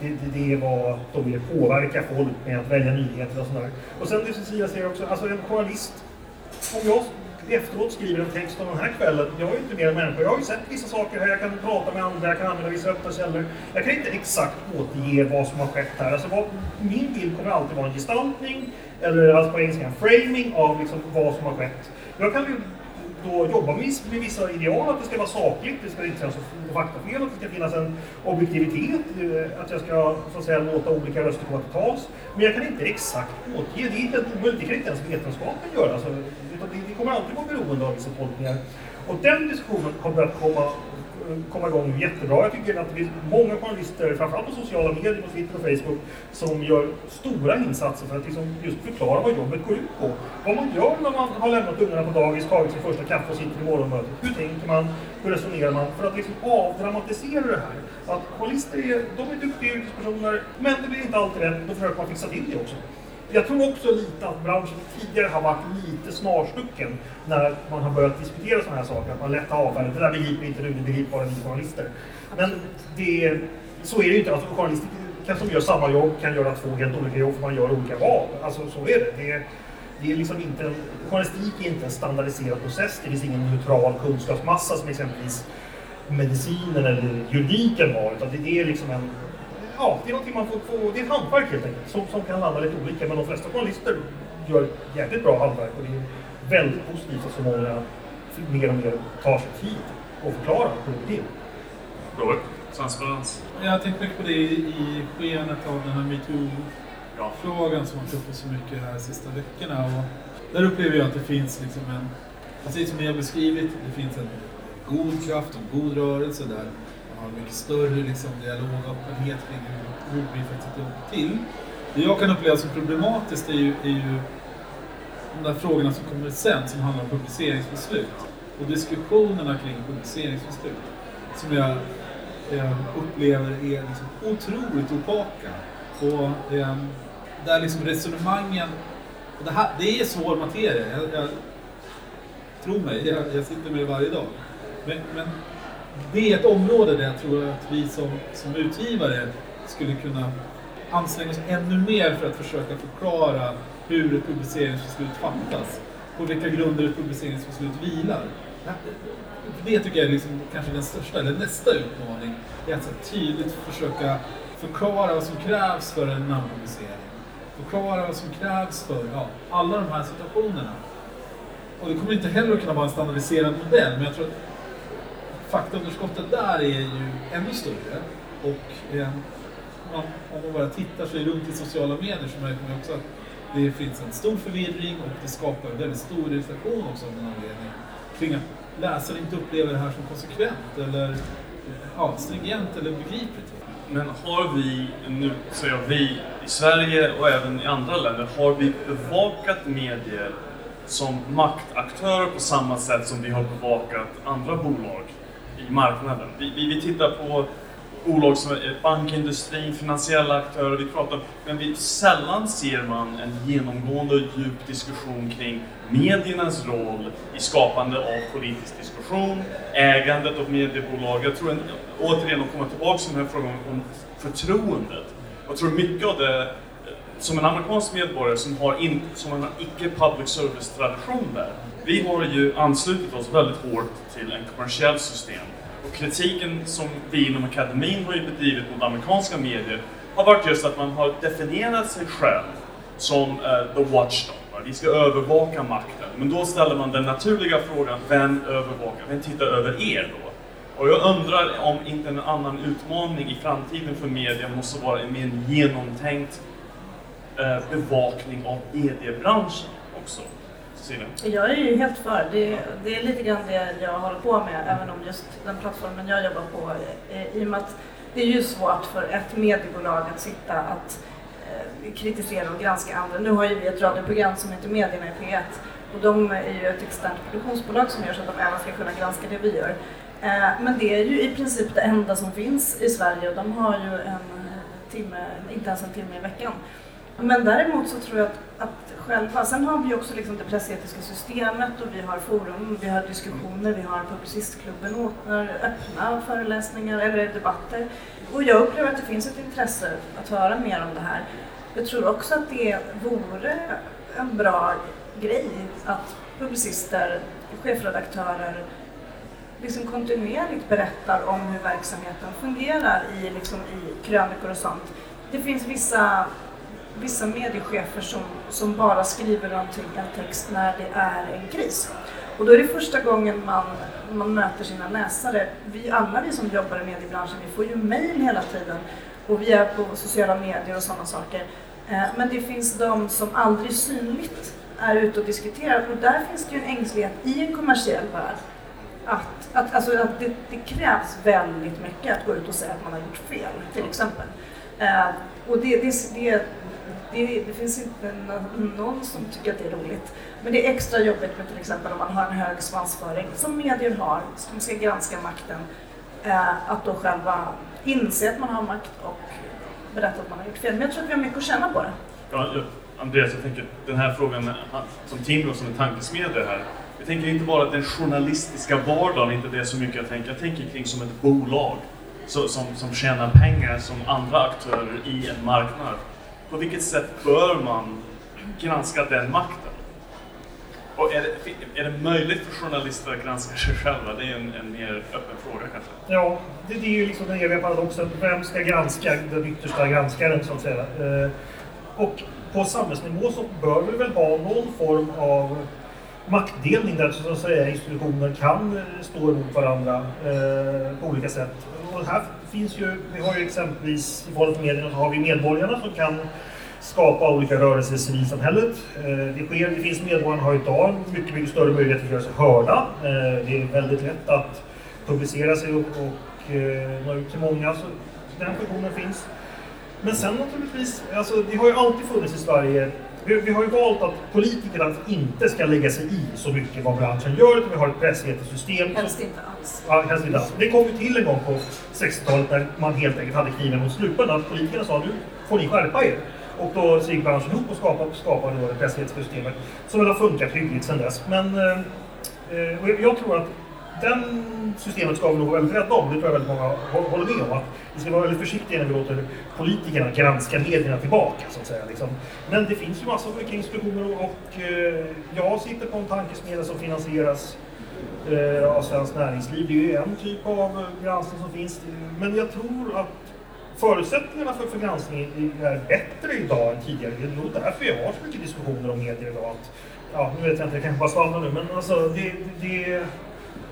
det, det, det var de ville påverka folk med att välja nyheter och sådär. Och sen det Cecilia säger också, alltså en journalist, om jag efteråt skriver en text om den här kvällen, jag är ju inte mer än människa. Jag har ju sett vissa saker här, jag kan prata med andra, jag kan använda vissa öppna källor. Jag kan inte exakt återge vad som har skett här. Alltså vad, min bild kommer alltid vara en gestaltning, eller alltså på engelska en framing av liksom vad som har skett. Jag kan ju då jobbar vi med vissa ideal, att det ska vara sakligt, det ska inte finnas faktafel, att det ska finnas en objektivitet, eh, att jag ska så att säga, låta olika röster komma till tals. Men jag kan inte exakt återge, det är helt omöjligt, det kan inte ens vetenskapen göra. Alltså, utan det, det kommer alltid vara beroende av vissa tolkningar. Och den diskussionen kommer att komma komma igång jättebra. Jag tycker att det finns många journalister, framförallt på sociala medier, på Twitter och Facebook, som gör stora insatser för att liksom just förklara vad jobbet går ut på. Vad man gör när man har lämnat ungarna på dagis, tagit sin första kaffe och sitter i morgonmötet. Hur tänker man? Hur resonerar man? För att liksom avdramatisera det här. Att journalister är, de är duktiga yrkespersoner, men det blir inte alltid rätt. Då försöker man fixa till det också. Jag tror också lite att branschen tidigare har varit lite snarstucken när man har börjat diskutera sådana här saker. Att man lätt har avfärdat, det där begriper inte du, det begriper bara vi journalister. Men det, så är det ju inte. Alltså, journalister som gör samma jobb kan göra två helt olika jobb för man gör olika val. Alltså så är det. det det är liksom inte en, journalistik är inte en standardiserad process. Det finns ingen neutral kunskapsmassa som exempelvis medicinen eller juridiken har. Utan det är liksom en, ja, det är någonting man får, få, det är ett hantverk helt enkelt som, som kan landa lite olika. Men de flesta journalister gör jävligt bra hantverk och det är väldigt positivt att så många mer och mer tar sig tid och förklarar hur det går till. Robert, transparens? Jag har tänkt mycket på det i skenet av den här metoo-frågan som har varit uppe så mycket här de sista veckorna. Och där upplever jag att det finns liksom en, precis som ni har beskrivit, det finns en god kraft och en god rörelse där man har mycket större liksom, dialog och öppenhet kring hur, vi faktiskt jobbar till. Det jag kan uppleva som problematiskt är ju, är ju de där frågorna som kommer sen som handlar om publiceringsbeslut och diskussionerna kring publiceringsbeslut som jag jag upplever är liksom otroligt opaka. Och eh, där liksom resonemangen, och det, här, det är svår materia, jag, jag, tro mig, jag, jag sitter med det varje dag. Men, men det är ett område där jag tror att vi som, som utgivare skulle kunna anstränga oss ännu mer för att försöka förklara hur ett publiceringsbeslut fattas. På vilka grunder ett publiceringsbeslut vilar. Det tycker jag är liksom kanske den största, eller nästa utmaning. Är att så tydligt försöka förklara vad som krävs för en namnpublicering. Förklara vad som krävs för ja, alla de här situationerna. Och det kommer inte heller att kunna vara en standardiserad modell, men jag tror att faktaunderskottet där är ju ännu större. Och eh, man, om man bara tittar sig runt i sociala medier så märker man också att det finns en stor förvirring och det skapar en väldigt stor irritation också av den anledningen kring att läsaren inte upplever det här som konsekvent eller eh, ja, stringent eller begripligt. Men har vi, nu säger jag vi, i Sverige och även i andra länder, har vi bevakat medier som maktaktörer på samma sätt som vi har bevakat andra bolag i marknaden? Vi, vi, vi tittar på bolag som är bankindustrin, finansiella aktörer, vi pratar, men vi, sällan ser man en genomgående och djup diskussion kring mediernas roll i skapande av politisk diskussion, ägandet av mediebolag. Jag tror en, återigen att komma tillbaka till den här frågan om förtroendet. Jag tror mycket av det, eh, som en amerikansk medborgare som har, in, som en icke-public service-tradition där, vi har ju anslutit oss väldigt hårt till en kommersiell system kritiken som vi inom akademin har ju bedrivit mot amerikanska medier har varit just att man har definierat sig själv som uh, the watchdog. Vi ska övervaka makten. Men då ställer man den naturliga frågan, vem övervakar? Vem tittar över er då? Och jag undrar om inte en annan utmaning i framtiden för media måste vara en mer genomtänkt uh, bevakning av mediebranschen också. Cecilia? Jag är ju helt för. Det, det, är lite grann det jag håller på med, även om just den plattformen jag jobbar på, eh, i och med att det är ju svårt för ett mediebolag att sitta att eh, kritisera och granska andra. Nu har ju vi ett radioprogram som heter Medierna i P1 och de är ju ett externt produktionsbolag som gör så att de även ska kunna granska det vi gör. Eh, men det är ju i princip det enda som finns i Sverige och de har ju en eh, timme, inte ens en timme i veckan. Men däremot så tror jag att, att själva, sen har vi också liksom det pressetiska systemet och vi har forum, vi har diskussioner, vi har Publicistklubben ordnar öppna föreläsningar eller debatter. Och jag upplever att det finns ett intresse att höra mer om det här. Jag tror också att det vore en bra grej att publicister, chefredaktörer liksom kontinuerligt berättar om hur verksamheten fungerar i, liksom, i krönikor och sånt. Det finns vissa vissa mediechefer som, som bara skriver någonting, en text när det är en kris. Och då är det första gången man, man möter sina läsare. Vi, alla vi som jobbar i mediebranschen, vi får ju mejl hela tiden och vi är på sociala medier och sådana saker. Eh, men det finns de som aldrig synligt är ute och diskuterar och där finns det ju en ängslighet i en kommersiell värld. Att, att, alltså, att det, det krävs väldigt mycket att gå ut och säga att man har gjort fel, till exempel. Eh, och det, det, det, det, det finns inte någon som tycker att det är roligt. Men det är extra jobbigt med till exempel om man har en hög svansföring, som medier har, som ska granska makten, eh, att då själva inse att man har makt och berätta att man har gjort fel. Men jag tror att vi har mycket att känna på det. Ja, Andreas, jag tänker den här frågan som Timbro som en tankesmedja här. Jag tänker inte bara den journalistiska vardagen, inte det så mycket jag tänker. Jag tänker kring som ett bolag så, som, som tjänar pengar som andra aktörer i en marknad. På vilket sätt bör man granska den makten? Och är det, är det möjligt för journalister att granska sig själva? Det är en, en mer öppen fråga kanske. Ja, det, det är ju liksom den eviga paradoxen. Vem ska granska den yttersta granskaren så att säga? Eh, och på samhällsnivå så bör vi väl ha någon form av maktdelning där så att säga institutioner kan eh, stå emot varandra eh, på olika sätt. Och här finns ju, vi har ju exempelvis i förhållande till medierna så har vi medborgarna som kan skapa olika rörelser i civilsamhället. Eh, det, sker, det finns medborgarna har idag mycket, mycket större möjlighet att göra sig hörda. Eh, det är väldigt lätt att publicera sig och, och eh, nå ut till många. Så den funktionen finns. Men sen naturligtvis, alltså, det har ju alltid funnits i Sverige vi, har ju valt att politikerna inte ska lägga sig i så mycket vad branschen gör, utan vi har ett pressetesystem. Helst inte alls. Ja, helst inte alls. Det kom ju till en gång på 60-talet när man helt enkelt hade kniven mot strupen, att politikerna sa nu får ni skärpa er. Och då gick branschen ihop och skapade, skapade då det pressetiska som väl har funkat hyggligt sedan dess. Men eh, eh jag tror att den systemet ska vi nog vara väldigt rädda om. Det tror jag väldigt många håller med om. Att vi ska vara väldigt försiktiga när vi låter politikerna granska medierna tillbaka. Så att säga, liksom. Men det finns ju massor av olika institutioner och eh, jag sitter på en tankesmedja som finansieras Eh, av Svenskt Näringsliv. Det är ju en typ av eh, granskning som finns. Men jag tror att förutsättningarna för, för granskning är bättre idag än tidigare. Det är nog därför vi har så mycket diskussioner om medier idag. Att, ja, nu vet jag inte, det kanske bara svamlar nu, men alltså det, det,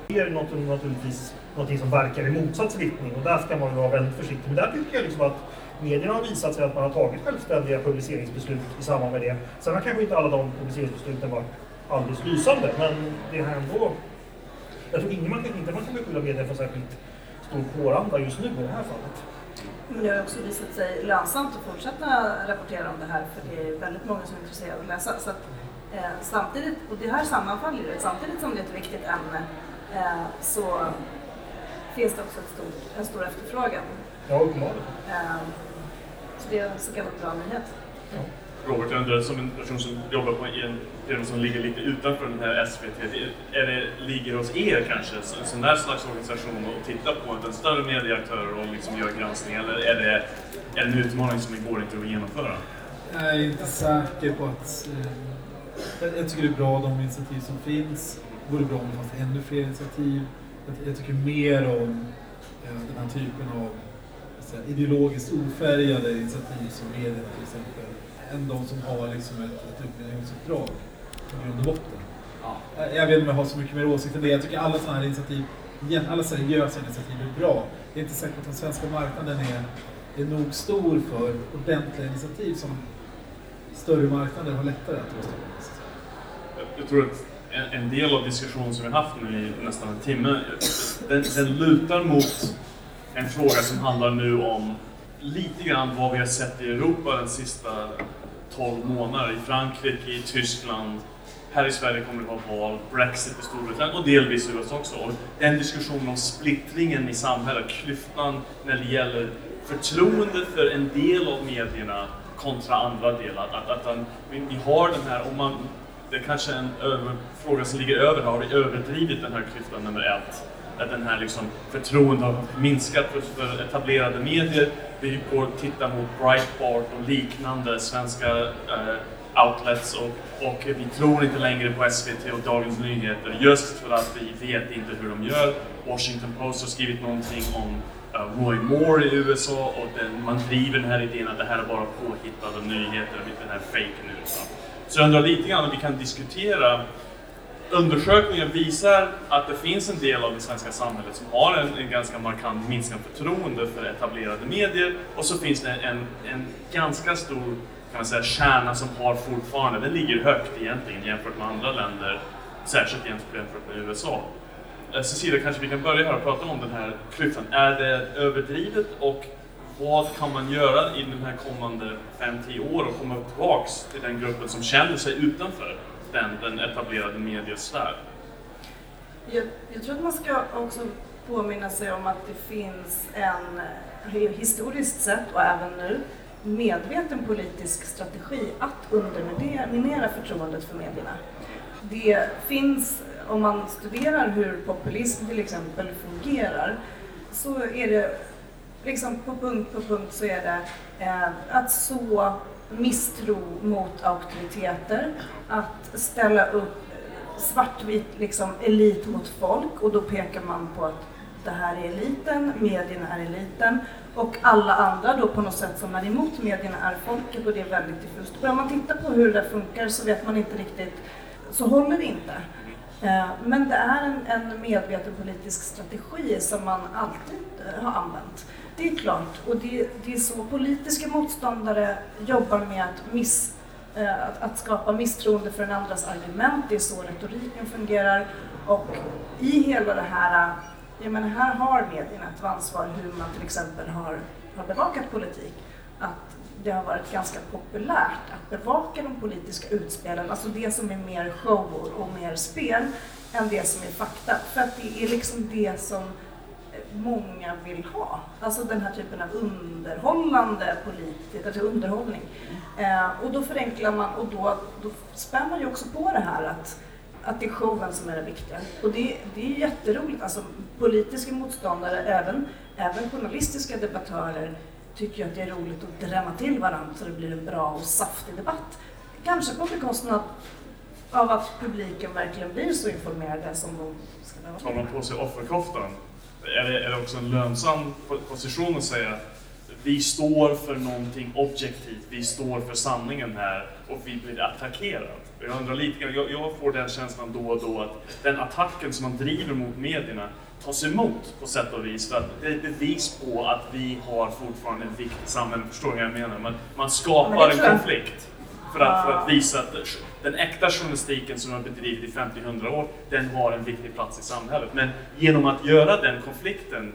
det är något, naturligtvis något som verkar i motsatt riktning och där ska man vara väldigt försiktig. Men där tycker jag liksom att medierna har visat sig att man har tagit självständiga publiceringsbeslut i samband med det. Sen har kanske inte alla de publiceringsbesluten varit alldeles lysande, men det har ändå... Jag tror ingen man, inte man kan beskylla medierna för särskilt stor kåranda just nu i det här fallet. Men det har också visat sig lönsamt att fortsätta rapportera om det här för det är väldigt många som är intresserade av att läsa. Så att, eh, samtidigt, och det här sammanfaller ju, samtidigt som det är ett viktigt ämne eh, så finns det också ett stort, en stor efterfrågan. Ja, uppenbarligen. Eh, så det är en så kallad bra nyhet. Ja. Robert, jag undrar som en person som jobbar på en det som ligger lite utanför den här SVT, är det, ligger hos er kanske, en sån där slags organisation att titta på en större medieaktör och liksom göra granskning, eller är det en utmaning som det går inte att genomföra? Jag är inte säker på att... Eh, jag tycker det är bra de initiativ som finns. Det vore bra om det fanns ännu fler initiativ. Jag, jag tycker mer om eh, den här typen av säga, ideologiskt ofärgade initiativ som medierna till exempel än de som har liksom ett, ett utbildningsuppdrag grund och botten. Ja. Jag vet inte om jag har så mycket mer åsikt än det. Jag tycker alla sådana här initiativ, alla seriösa initiativ är bra. Det är inte säkert att den svenska marknaden är, är nog stor för ordentliga initiativ som större marknader har lättare att åstadkomma. Jag tror att en, en del av diskussionen som vi haft nu i nästan en timme, den, den lutar mot en fråga som handlar nu om lite grann vad vi har sett i Europa den sista 12 månader. I Frankrike, i Tyskland, här i Sverige kommer det vara val, Brexit i Storbritannien och delvis i USA också. Och den diskussionen om splittringen i samhället, klyftan när det gäller förtroende för en del av medierna kontra andra delar. Att, att, att vi, vi har den här, om man, det är kanske är en över, fråga som ligger över, har vi överdrivit den här klyftan nummer ett? Att den här liksom förtroendet har minskat för, för etablerade medier vi går titta mot Breitbart och liknande svenska eh, outlets och, och vi tror inte längre på SVT och Dagens Nyheter just för att vi vet inte hur de gör. Washington Post har skrivit någonting om uh, Roy Moore i USA och den, man driver den här idén att det här är bara påhittade nyheter, den här fake news. Så jag undrar lite grann om vi kan diskutera undersökningar visar att det finns en del av det svenska samhället som har en, en ganska markant minskat förtroende för etablerade medier och så finns det en, en ganska stor kan man säga, kärna som har fortfarande, den ligger högt egentligen jämfört med andra länder, särskilt jämfört med USA. Eh, Cecilia, kanske vi kan börja här och prata om den här klyftan. Är det överdrivet och vad kan man göra i de här kommande 5-10 åren och komma tillbaks till den gruppen som känner sig utanför den, den etablerade mediesfär? Jag, jag tror att man ska också påminna sig om att det finns en, eh, historiskt sett och även nu, medveten politisk strategi att underminera förtroendet för medierna. Det finns, om man studerar hur populism till exempel fungerar, så är det liksom på punkt på punkt så är det eh, att så misstro mot auktoriteter, att ställa upp svartvit liksom elit mot folk och då pekar man på att det här är eliten, medierna är eliten och alla andra då på något sätt som är emot medierna är folket och det är väldigt diffust. Börjar man titta på hur det funkar så vet man inte riktigt, så håller det inte. Eh, men det är en, en medveten politisk strategi som man alltid eh, har använt. Det är klart, och det, det är så politiska motståndare jobbar med att, miss, eh, att, att skapa misstroende för en andras argument. Det är så retoriken fungerar. Och i hela det här, jag menar här har medierna ett ansvar hur man till exempel har, har bevakat politik. Att det har varit ganska populärt att bevaka de politiska utspelen, alltså det som är mer show och mer spel, än det som är fakta. För att det är liksom det som många vill ha. Alltså den här typen av underhållande politik, alltså underhållning. Eh, och då förenklar man och då, då spär man ju också på det här att, att det är showen som är det viktiga. Och det, det är jätteroligt. Alltså politiska motståndare, även, även journalistiska debattörer, tycker att det är roligt att drämma till varandra så det blir en bra och saftig debatt. Kanske på bekostnad av att publiken verkligen blir så informerade som de ska vara. Tar man på sig offerkoftan är det, är det också en lönsam position att säga att vi står för någonting objektivt, vi står för sanningen här och vi blir attackerade. Jag undrar lite grann, jag, jag får den känslan då och då att den attacken som man driver mot medierna tas emot på sätt och vis för att det är ett bevis på att vi har fortfarande en viktig samhälle. Förstår du vad jag menar? Man, man skapar en konflikt för att, för att visa att den äkta journalistiken som har bedrivit i 50-100 år, den har en viktig plats i samhället. Men genom att göra den konflikten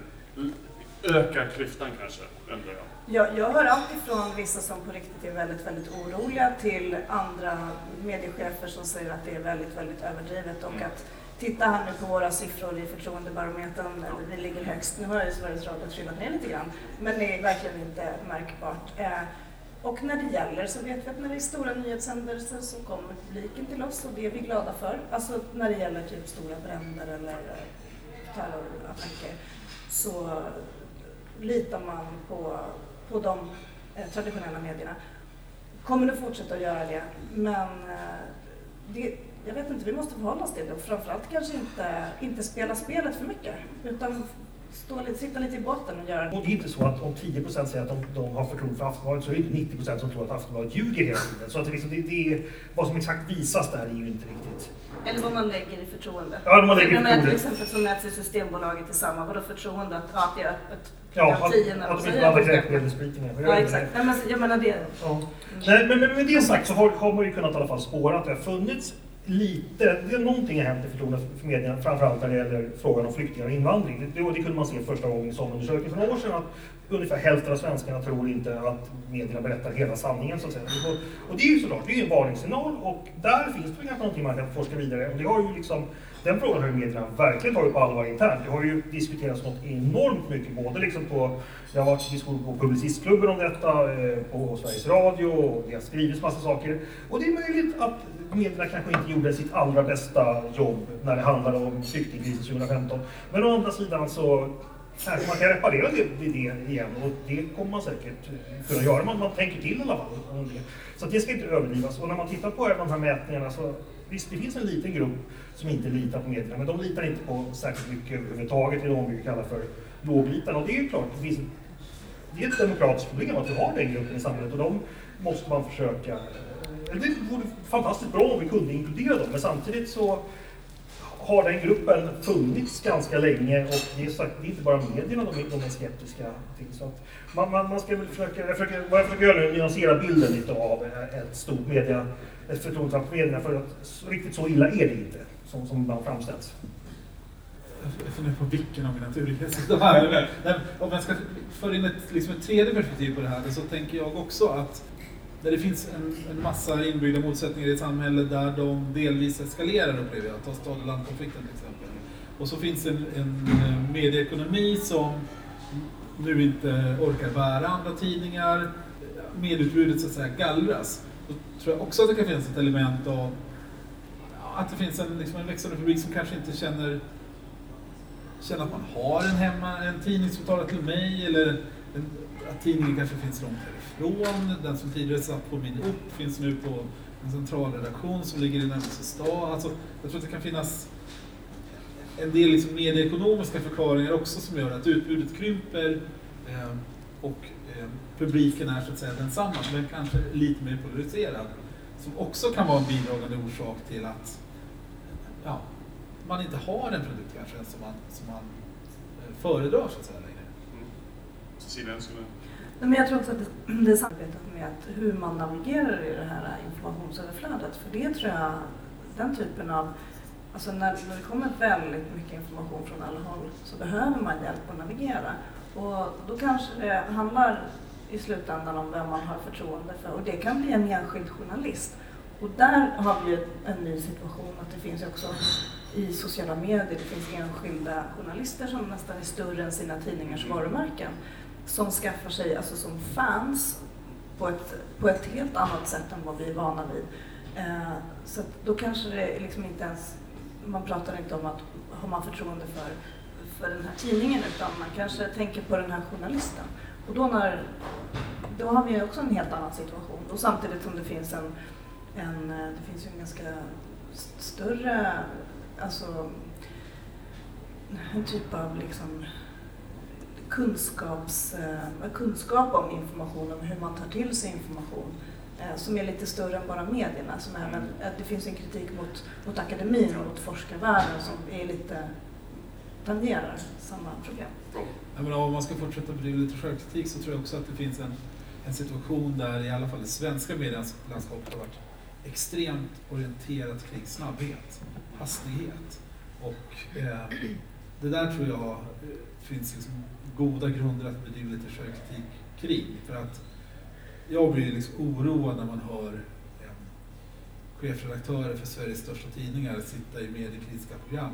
ökar klyftan kanske, undrar jag. Jag, jag hör allt ifrån vissa som på riktigt är väldigt, väldigt oroliga till andra mediechefer som säger att det är väldigt, väldigt överdrivet och mm. att titta här nu på våra siffror i förtroendebarometern, vi ligger högst. Nu har ju Sveriges Radio trillat ner lite grann, men det är verkligen inte märkbart. Eh, och när det gäller så vet vi att när det är stora nyhetshändelser så kommer publiken till oss och det är vi glada för. Alltså när det gäller typ stora bränder eller eh, terrorattacker så litar man på, på de eh, traditionella medierna. Kommer du fortsätta att göra det, men eh, det, jag vet inte, vi måste förhålla oss till det och framförallt kanske inte, inte spela spelet för mycket utan stå lite, sitta lite i botten och göra Och det är inte så att om 10% säger att de, de har förtroende för Aftonbladet så är det inte 90% som tror att Aftonbladet ljuger hela tiden. Så att det, liksom, det, det, vad som exakt visas där är ju inte riktigt... Eller vad man lägger i förtroende. Ja, man lägger i förtroende. Till exempel så mäts i Systembolaget i samma, vadå förtroende att, ja, det är öppet Ja, att, att de inte blandar kräftmedelsspritningen. Ja, exakt. Nej, men, jag menar det. Ja. Nej, men, men med det sagt så har, har man ju kunnat i alla fall spåra att det har funnits lite, det, någonting har hänt i förtroendet för medierna, framförallt när det gäller frågan om flyktingar och invandring. Det, det, det kunde man se första gången i sommarundersökningen för några år sedan att ungefär hälften av svenskarna tror inte att medierna berättar hela sanningen så att säga. Och, och det är ju såklart, det är ju en varningssignal och där finns det kanske någonting man kan forska vidare. Och det har ju liksom, den frågan har ju medierna verkligen tagit på allvar internt. Det har ju diskuterats något enormt mycket, både liksom på, det har varit diskussioner på Publicistklubben om detta, eh, på Sveriges Radio och det har skrivits massa saker. Och det är möjligt att medierna kanske inte gjorde sitt allra bästa jobb när det handlade om flyktingkrisen 2015. Men å andra sidan så kanske man kan reparera det, det, det igen och det kommer man säkert eh, kunna göra. Man, man tänker till i alla fall om det. Så det ska inte överdrivas. Och när man tittar på de här mätningarna så visst, det finns en liten grupp som inte litar på medierna, men de litar inte på särskilt mycket överhuvudtaget. Det är de vi kallar för låglitarna. Och det är ju klart, det, finns, det är ett demokratiskt problem att vi har den gruppen i samhället och de måste man försöka eh, det vore fantastiskt bra om vi kunde inkludera dem, men samtidigt så har den gruppen funnits ganska länge och det är, sagt, det är inte bara medierna de, de är skeptiska till. Så att man, man, man ska väl försöka, jag försöker, vad jag försöker göra nu är att nyansera bilden lite av ett stort media, ett förtroendetapp för medierna för att riktigt så illa är det inte som, som ibland framställs. Jag funderar på vilken av mina naturlighetsdagar Om jag ska föra in ett, liksom ett tredje perspektiv på det här så tänker jag också att där det finns en, en massa inbyggda motsättningar i ett samhälle där de delvis eskalerar upplever jag. Ta stad och landkonflikten till exempel. Och så finns en, en eh, medieekonomi som nu inte orkar bära andra tidningar. Medieutbudet så att säga gallras. Då tror jag också att det kan finnas ett element av att det finns en, liksom en växande publik som kanske inte känner, känner att man har en hemma, en tidning som talar till mig eller en, att tidningen kanske finns långt från. Den som tidigare satt på min upp finns nu på en centralredaktion som ligger i närmaste stad. Alltså, jag tror att det kan finnas en del liksom medieekonomiska förklaringar också som gör att utbudet krymper eh, och eh, publiken är så att säga densamma, men kanske lite mer polariserad. Som också kan vara en bidragande orsak till att ja, man inte har en produkt kanske som man, som man eh, föredrar så att säga längre. Mm. Cecilia, skulle men jag tror också att det är samarbetet med att hur man navigerar i det här informationsöverflödet. För det tror jag, den typen av Alltså när, när det kommer väldigt mycket information från alla håll så behöver man hjälp att navigera. Och då kanske det handlar i slutändan om vem man har förtroende för och det kan bli en enskild journalist. Och där har vi en ny situation att det finns också i sociala medier, det finns enskilda journalister som nästan är större än sina tidningars varumärken som skaffar sig, alltså som fans, på ett, på ett helt annat sätt än vad vi är vana vid. Eh, så då kanske det liksom inte ens, man pratar inte om att har man förtroende för, för den här tidningen utan man kanske tänker på den här journalisten. Och då, när, då har vi också en helt annan situation. Och samtidigt som det finns en, en eh, det finns ju en ganska större, alltså en typ av liksom kunskaps, eh, kunskap om information, om hur man tar till sig information eh, som är lite större än bara medierna. Som även, att det finns en kritik mot, mot akademin och mot forskarvärlden som är lite tangerar samma problem. Jag menar, om man ska fortsätta bedriva lite självkritik så tror jag också att det finns en, en situation där i alla fall det svenska medielandskapet har varit extremt orienterat kring snabbhet, hastighet. Och eh, det där tror jag finns liksom goda grunder att bedriva lite självkritik kring. För att jag blir liksom oroad när man hör chefredaktörer för Sveriges största tidningar sitta i mediekritiska program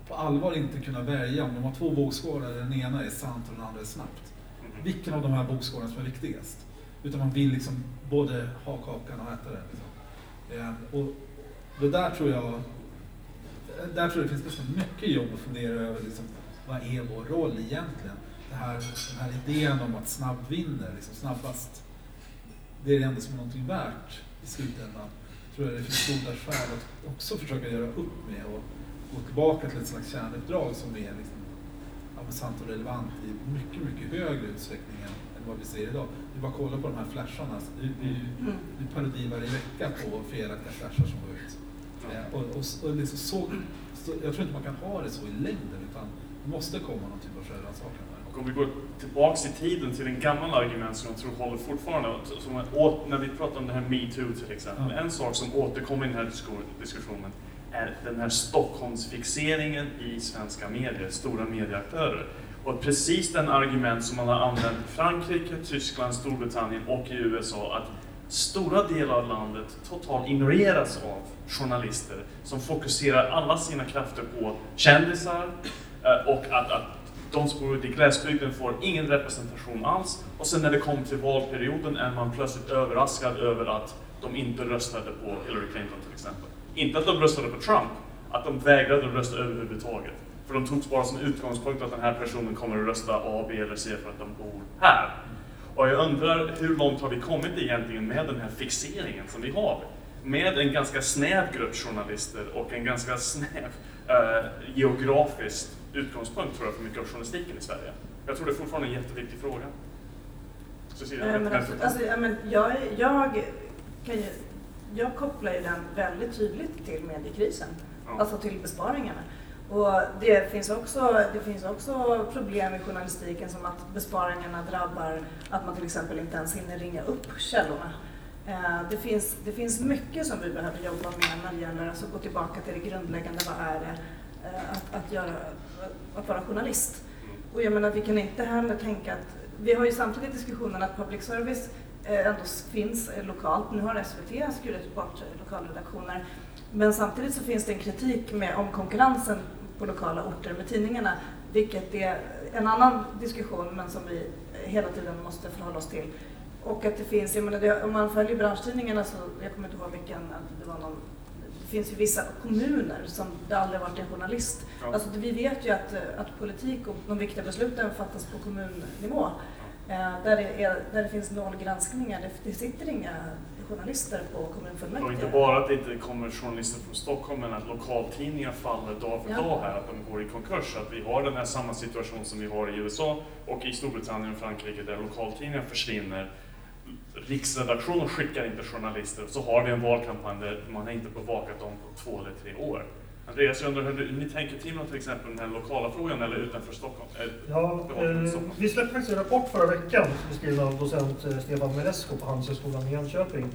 och på allvar inte kunna välja om de har två vågskålar, den ena är sant och den andra är snabbt. Mm. Vilken av de här vågskålarna som är viktigast? Utan man vill liksom både ha kakan och äta den. Liksom. Ehm, och det där tror jag, där tror jag det finns ganska mycket jobb att fundera över. Liksom, vad är vår roll egentligen? Det här, den här idén om att snabb vinner, liksom snabbast, det är det enda som är någonting värt i slutändan. tror jag det finns goda skäl att också försöka göra upp med och gå tillbaka till ett slags kärnuppdrag som är liksom sant och relevant i mycket, mycket högre utsträckning än, vad vi ser idag. Vi bara kolla på de här flasharna. Det är mm. parodi varje vecka på felaktiga flashar som går ut. Och, och, och liksom så, så, jag tror inte man kan ha det så i längden utan det måste komma någon typ av självrannsakan. Och om vi går tillbaks i tiden till en gammal argument som jag tror håller fortfarande, som åt, när vi pratar om det här metoo till exempel, mm. en sak som återkommer i den här diskussionen är den här Stockholmsfixeringen i svenska medier, stora medieaktörer. Och precis den argument som man har använt i Frankrike, Tyskland, Storbritannien och i USA, att stora delar av landet totalt ignoreras av journalister som fokuserar alla sina krafter på kändisar eh, och att, att de som bor ute i glesbygden får ingen representation alls. Och sen när det kommer till valperioden är man plötsligt överraskad över att de inte röstade på Hillary Clinton till exempel. Inte att de röstade på Trump, att de vägrade rösta överhuvudtaget. För de togs bara som utgångspunkt att den här personen kommer att rösta A, B eller C för att de bor här. Och jag undrar hur långt har vi kommit egentligen med den här fixeringen som vi har? Med en ganska snäv grupp journalister och en ganska snäv eh, geografisk utgångspunkt tror jag för mycket av journalistiken i Sverige. Jag tror det är fortfarande en jätteviktig fråga. Cecilia, men alltså, alltså, ja, men jag, jag, kan ju, jag kopplar ju den väldigt tydligt till mediekrisen. Ja. alltså till besparingarna. Och det finns, också, det finns också problem i journalistiken som att besparingarna drabbar att man till exempel inte ens hinner ringa upp källorna. Eh, det finns, det finns mycket som vi behöver jobba med när det gäller alltså gå tillbaka till det grundläggande, vad är det eh, att, att, göra, att vara journalist? Och jag menar, vi kan inte heller tänka att, vi har ju samtidigt diskussionen att public service eh, ändå finns lokalt. Nu har SVT skurit bort lokalredaktioner. Men samtidigt så finns det en kritik med, om konkurrensen på lokala orter med tidningarna, vilket är en annan diskussion men som vi hela tiden måste förhålla oss till. Och att det finns, jag menar, det, om man följer branschtidningarna så, jag kommer inte ihåg vilken, det var någon det finns ju vissa kommuner som det aldrig varit en journalist. Ja. Alltså, vi vet ju att, att politik och de viktiga besluten fattas på kommunnivå. Eh, där, det är, där det finns noll granskningar. Det, det sitter inga journalister på Och kommunfullmäktige. inte bara att det inte kommer journalister från Stockholm, men att lokaltidningar faller dag för Ja. dag här, att de går i konkurs. Att vi har den här samma situation som vi har i USA och i Storbritannien och Frankrike där lokaltidningar försvinner. Riksredaktionen skickar inte journalister och så har vi en valkampanj där man har inte bevakat dem på två eller tre år. Andreas, jag undrar hur ni tänker till till exempel den här lokala frågan eller utanför Stockholm? Eh, Ja, eh, vi släppte faktiskt en rapport förra veckan beskriven av docent eh, Stefan Melesco på Handelshögskolan i Jönköping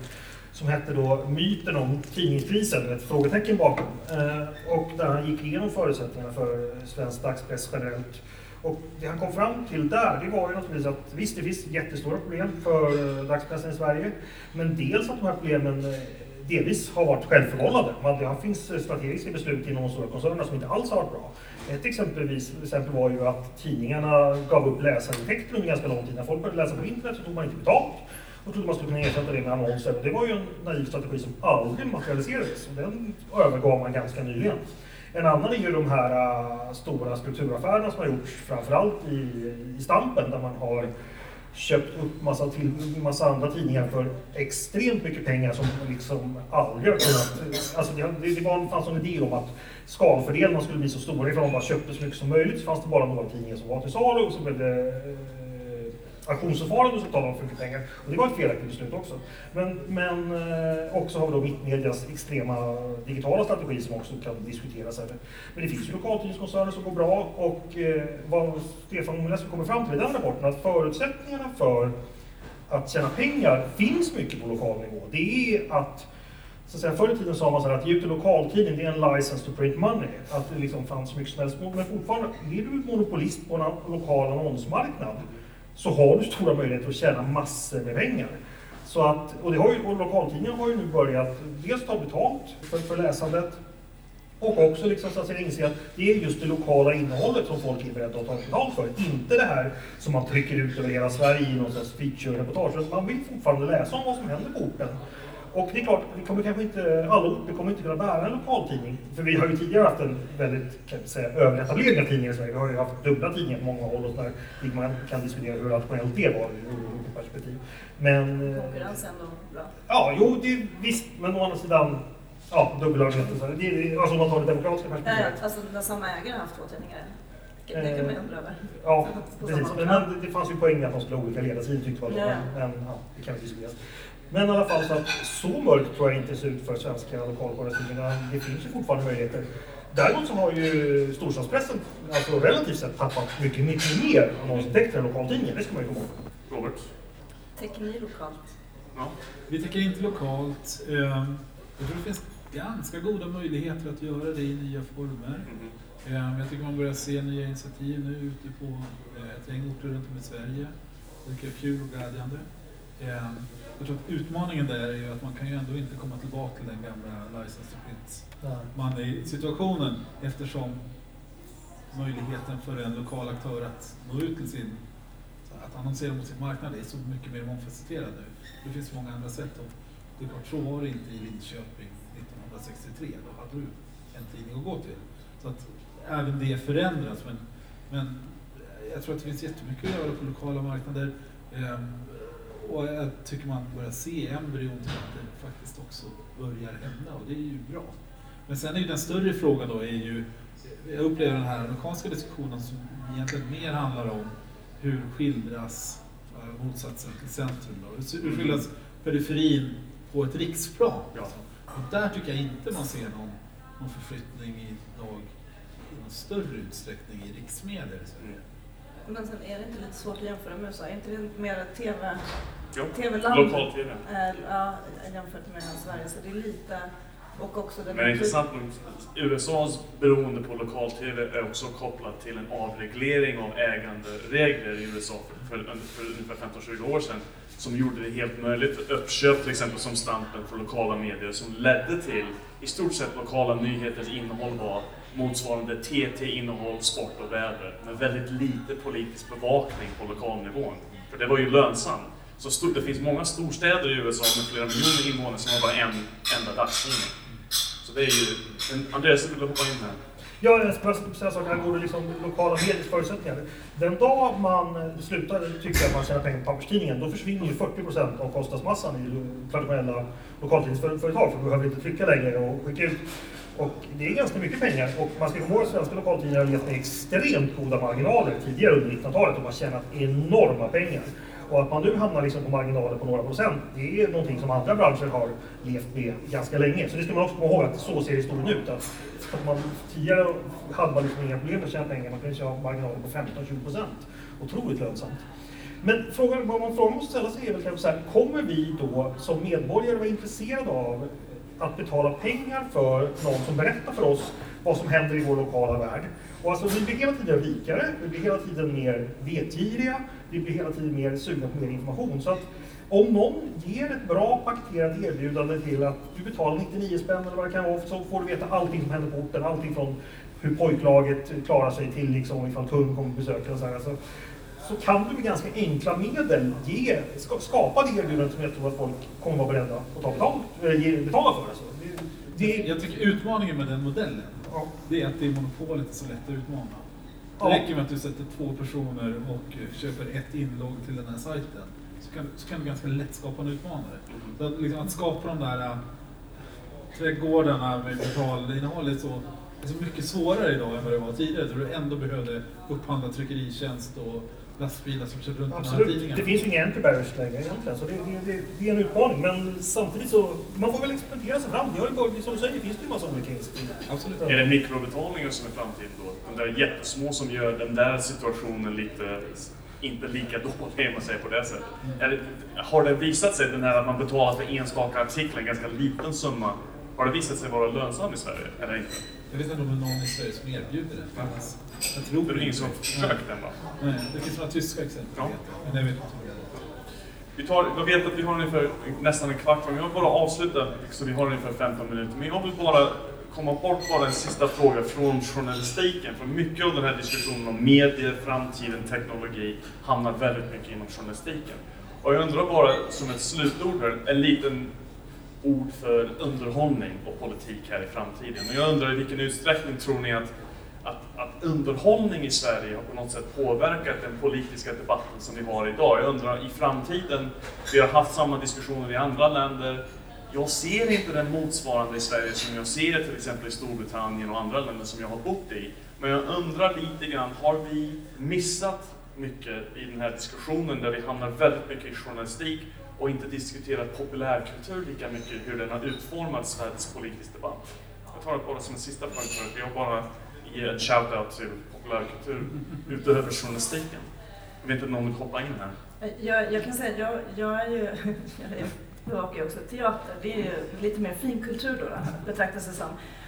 som hette då Myten om tidningskrisen, ett frågetecken bakom. Eh, och där han gick igenom förutsättningarna för svensk dagspress generellt. Och det han kom fram till där, det var ju naturligtvis att visst, det finns jättestora problem för eh, dagspressen i Sverige. Men dels att de här problemen delvis har varit självförvållade. Det finns strategiska beslut inom de stora koncernerna som inte alls har varit bra. Ett exempelvis, exempel var ju att tidningarna gav upp läsarintäkter under ganska lång tid. När folk började läsa på internet så tog man inte betalt och trodde man skulle kunna ersätta det med annonser. Det var ju en naiv strategi som aldrig materialiserades. Och den övergav man ganska nyligen. En annan är ju de här äh, stora strukturaffärerna som har gjorts framförallt i, i Stampen där man har köpt upp massa, till, massa andra tidningar för extremt mycket pengar som liksom aldrig har kunnat... Alltså det, det, det var, fanns en idé om att skalfördelarna skulle bli så stora ifall man bara köpte så mycket som möjligt så fanns det bara några tidningar som var till salu och så blev det eh, auktionsförfarande som tar för mycket pengar. Och det var ett felaktigt beslut också. Men, men eh, också har vi då Mittmedias extrema digitala strategi som också kan diskuteras. Här. Men det finns ju lokaltidningskoncerner som går bra och eh, vad Stefan Molesco kommer fram till i den rapporten att förutsättningarna för att tjäna pengar finns mycket på lokal nivå. Det är att så att säga, förr i tiden sa man så här att ge ut en lokaltidning, det är en license to print money. Att det liksom fanns så mycket som helst. Men fortfarande, är du monopolist på en lokal annonsmarknad så har du stora möjligheter att tjäna massor med pengar. Så att, och, det har ju, och lokaltidningen har ju nu börjat dels ta betalt för, för läsandet och också liksom så att säga inse att det är just det lokala innehållet som folk är beredda att ta betalt för. Inte det här som man trycker ut över hela Sverige i någon sorts feature-reportage. Man vill fortfarande läsa om vad som händer på orten. Och det är klart, det kommer kanske inte, alla orter kommer inte kunna bära en lokaltidning. För vi har ju tidigare haft en väldigt, kan vi säga, överetablering av tidningar i Sverige. Vi har ju haft dubbla tidningar på många håll och där man kan diskutera hur rationellt det var ur perspektiv. Men... eh, Konkurrens är ändå bra. Ja, jo, det, visst, men å andra sidan, ja, dubbelarbete. Så det, det, alltså om man tar det demokratiska Ja, perspektivet. ja, alltså när samma ägare har haft två tidningar. Det kan man ju undra över. Ja, precis. Men, det fanns ju poäng att de skulle ha olika ledarsidor tyckte man. Ja. Men, men ja, det kan vi diskutera. Men i alla fall så att så mörkt tror jag inte ser ut för svenska lokalporrtidningarna. Det finns ju fortfarande möjligheter. Däremot så har ju storstadspressen alltså relativt sett tappat mycket, mycket mer annonsintäkter än lokaltidningar. Det ska man ju komma ihåg. Robert? Täcker ni lokalt? Ja. Vi tänker inte lokalt. Ehm, Jag tror det finns ganska goda möjligheter att göra det i nya former. Ehm, Jag tycker man börjar se nya initiativ nu ute på eh, ett gäng orter runt om i Sverige. Det tycker jag är kul och glädjande. Ehm, Jag tror att utmaningen där är ju att man kan ju ändå inte komma tillbaka till den gamla license to print money-situationen eftersom möjligheten för en lokal aktör att nå ut till sin, att annonsera mot sin marknad är så mycket mer mångfacetterad nu. Det finns många andra sätt. Och det är klart, så var det inte i Linköping 1963. Då hade du en tidning att gå till. Så att även det förändras. Men, men jag tror att det finns jättemycket att göra på lokala marknader. Och jag tycker man börjar se embryon till att det faktiskt också börjar hända och det är ju bra. Men sen är ju den större frågan då är ju, jag upplever den här amerikanska diskussionen som egentligen mer handlar om hur skildras eh, motsatsen till centrum då? Hur, hur skildras periferin på ett riksplan? Ja. Och där tycker jag inte man ser någon, någon förflyttning idag i någon större utsträckning i riksmedier i Sverige. Men sen är det inte lite svårt att jämföra med USA? Är inte det mer TV, TV-land? lokal-tv. Eh, ja, jämfört med Sverige. Så det är lite... Och också den Men intressant nog, USAs beroende på lokal-tv är också kopplat till en avreglering av äganderegler i USA för, för, för ungefär 15-20 år sedan som gjorde det helt möjligt för uppköp till exempel som Stampen för lokala medier som ledde till i stort sett lokala nyheters innehåll var motsvarande TT-innehåll, sport och väder med väldigt lite politisk bevakning på lokalnivån. För det var ju lönsamt. Så stort, det finns många storstäder i USA med flera miljoner invånare som har bara en enda dagstidning. Så det är ju... Andreas, Andreas, du hoppa in här? Ja, jag skulle säga saker angående liksom lokala mediers förutsättningar. Den dag man eh, slutar tycka att man tjänar pengar på papperstidningen, då försvinner ju 40 procent av kostnadsmassan i traditionella lokaltidningsföretag, för du behöver inte trycka längre och skicka ut. Och det är ganska mycket pengar och man ska komma ihåg att svenska lokaltidningar har levt med extremt goda marginaler tidigare under 1900-talet och har tjänat enorma pengar. Och att man nu hamnar liksom på marginaler på några procent, det är någonting som andra branscher har levt med ganska länge. Så det ska man också komma ihåg att så ser historien ut. Att, att man, tidigare hade man liksom inga problem med att tjäna pengar, man kunde ha marginaler på 15-20 procent. Otroligt lönsamt. Men frågan, vad man frågan måste ställa sig är väl kanske så här, kommer vi då som medborgare vara intresserade av att betala pengar för någon som berättar för oss vad som händer i vår lokala värld? Och alltså, vi blir hela tiden rikare, vi blir hela tiden mer vetgiriga, vi blir hela tiden mer sugna på mer information. Så att om någon ger ett bra paketerat erbjudande till att du betalar 99 spänn eller vad det kan vara, så får du veta allting som händer på orten, allting från hur pojklaget klarar sig till liksom ifall kung kommer på besök. Och så, här. Alltså, så kan du med ganska enkla medel ge, skapa det erbjudandet som jag tror att folk kommer vara beredda att ta betalt, betala för. Alltså. Det, det... Jag tycker utmaningen med den modellen, ja. det är att det är monopolet är så lätt att utmana. Det räcker med att du sätter två personer och köper ett inlogg till den här sajten. Så kan, så kan du ganska lätt skapa en utmanare. Så att, liksom, att skapa de där äh, trädgårdarna med betalinnehåll är så, är så mycket svårare idag än vad det var tidigare. Då du ändå behövde upphandla tryckeritjänst och lastbilar som kör runt Absolut. de här. Det finns ju inga entry barriers längre egentligen, så det, det, det, det, är en utmaning. Men samtidigt så, man får väl experimentera sig fram. Det har ju bara, som du säger, finns det ju massa olika Absolut. Är det mikrobetalningar som är framtiden då? De där jättesmå som gör den där situationen lite inte lika dålig om man säger på det sättet. Mm. Det, har det visat sig, den här att man betalar för enstaka artiklar, en ganska liten summa, har det visat sig vara lönsam i Sverige eller inte? Jag vet inte om det är någon i Sverige som erbjuder. Faktiskt. Jag tror det är ingen som har försökt än va? Nej, det finns några tyska exempel. Ja. Men jag vet inte vi tar, jag vet att vi har ungefär nästan en kvart kvar, men jag vill bara avsluta så vi har ungefär 15 minuter. Men jag vill bara komma bort bara en sista fråga från journalistiken. För mycket av den här diskussionen om medier, framtiden, teknologi hamnar väldigt mycket inom journalistiken. Och jag undrar bara som ett slutord här, en liten ord för underhållning och politik här i framtiden. Och jag undrar i vilken utsträckning tror ni att, att, att underhållning i Sverige har på något sätt påverkat den politiska debatten som vi har idag? Jag undrar i framtiden, vi har haft samma diskussioner i andra länder, jag ser inte den motsvarande i Sverige som jag ser till exempel i Storbritannien och andra länder som jag har bott i. Men jag undrar lite grann, har vi missat mycket i den här diskussionen där vi hamnar väldigt mycket i journalistik och inte diskuterat populärkultur lika mycket, hur den har utformat svensk politisk debatt? Jag tar det bara som en sista punkt för jag bara ger en shout-out till populärkultur utöver journalistiken. Jag vet inte om någon vill hoppa in här? Jag, jag kan säga jag, jag är ju bevakar ju också teater. Det är ju lite mer finkultur då, betraktas det som.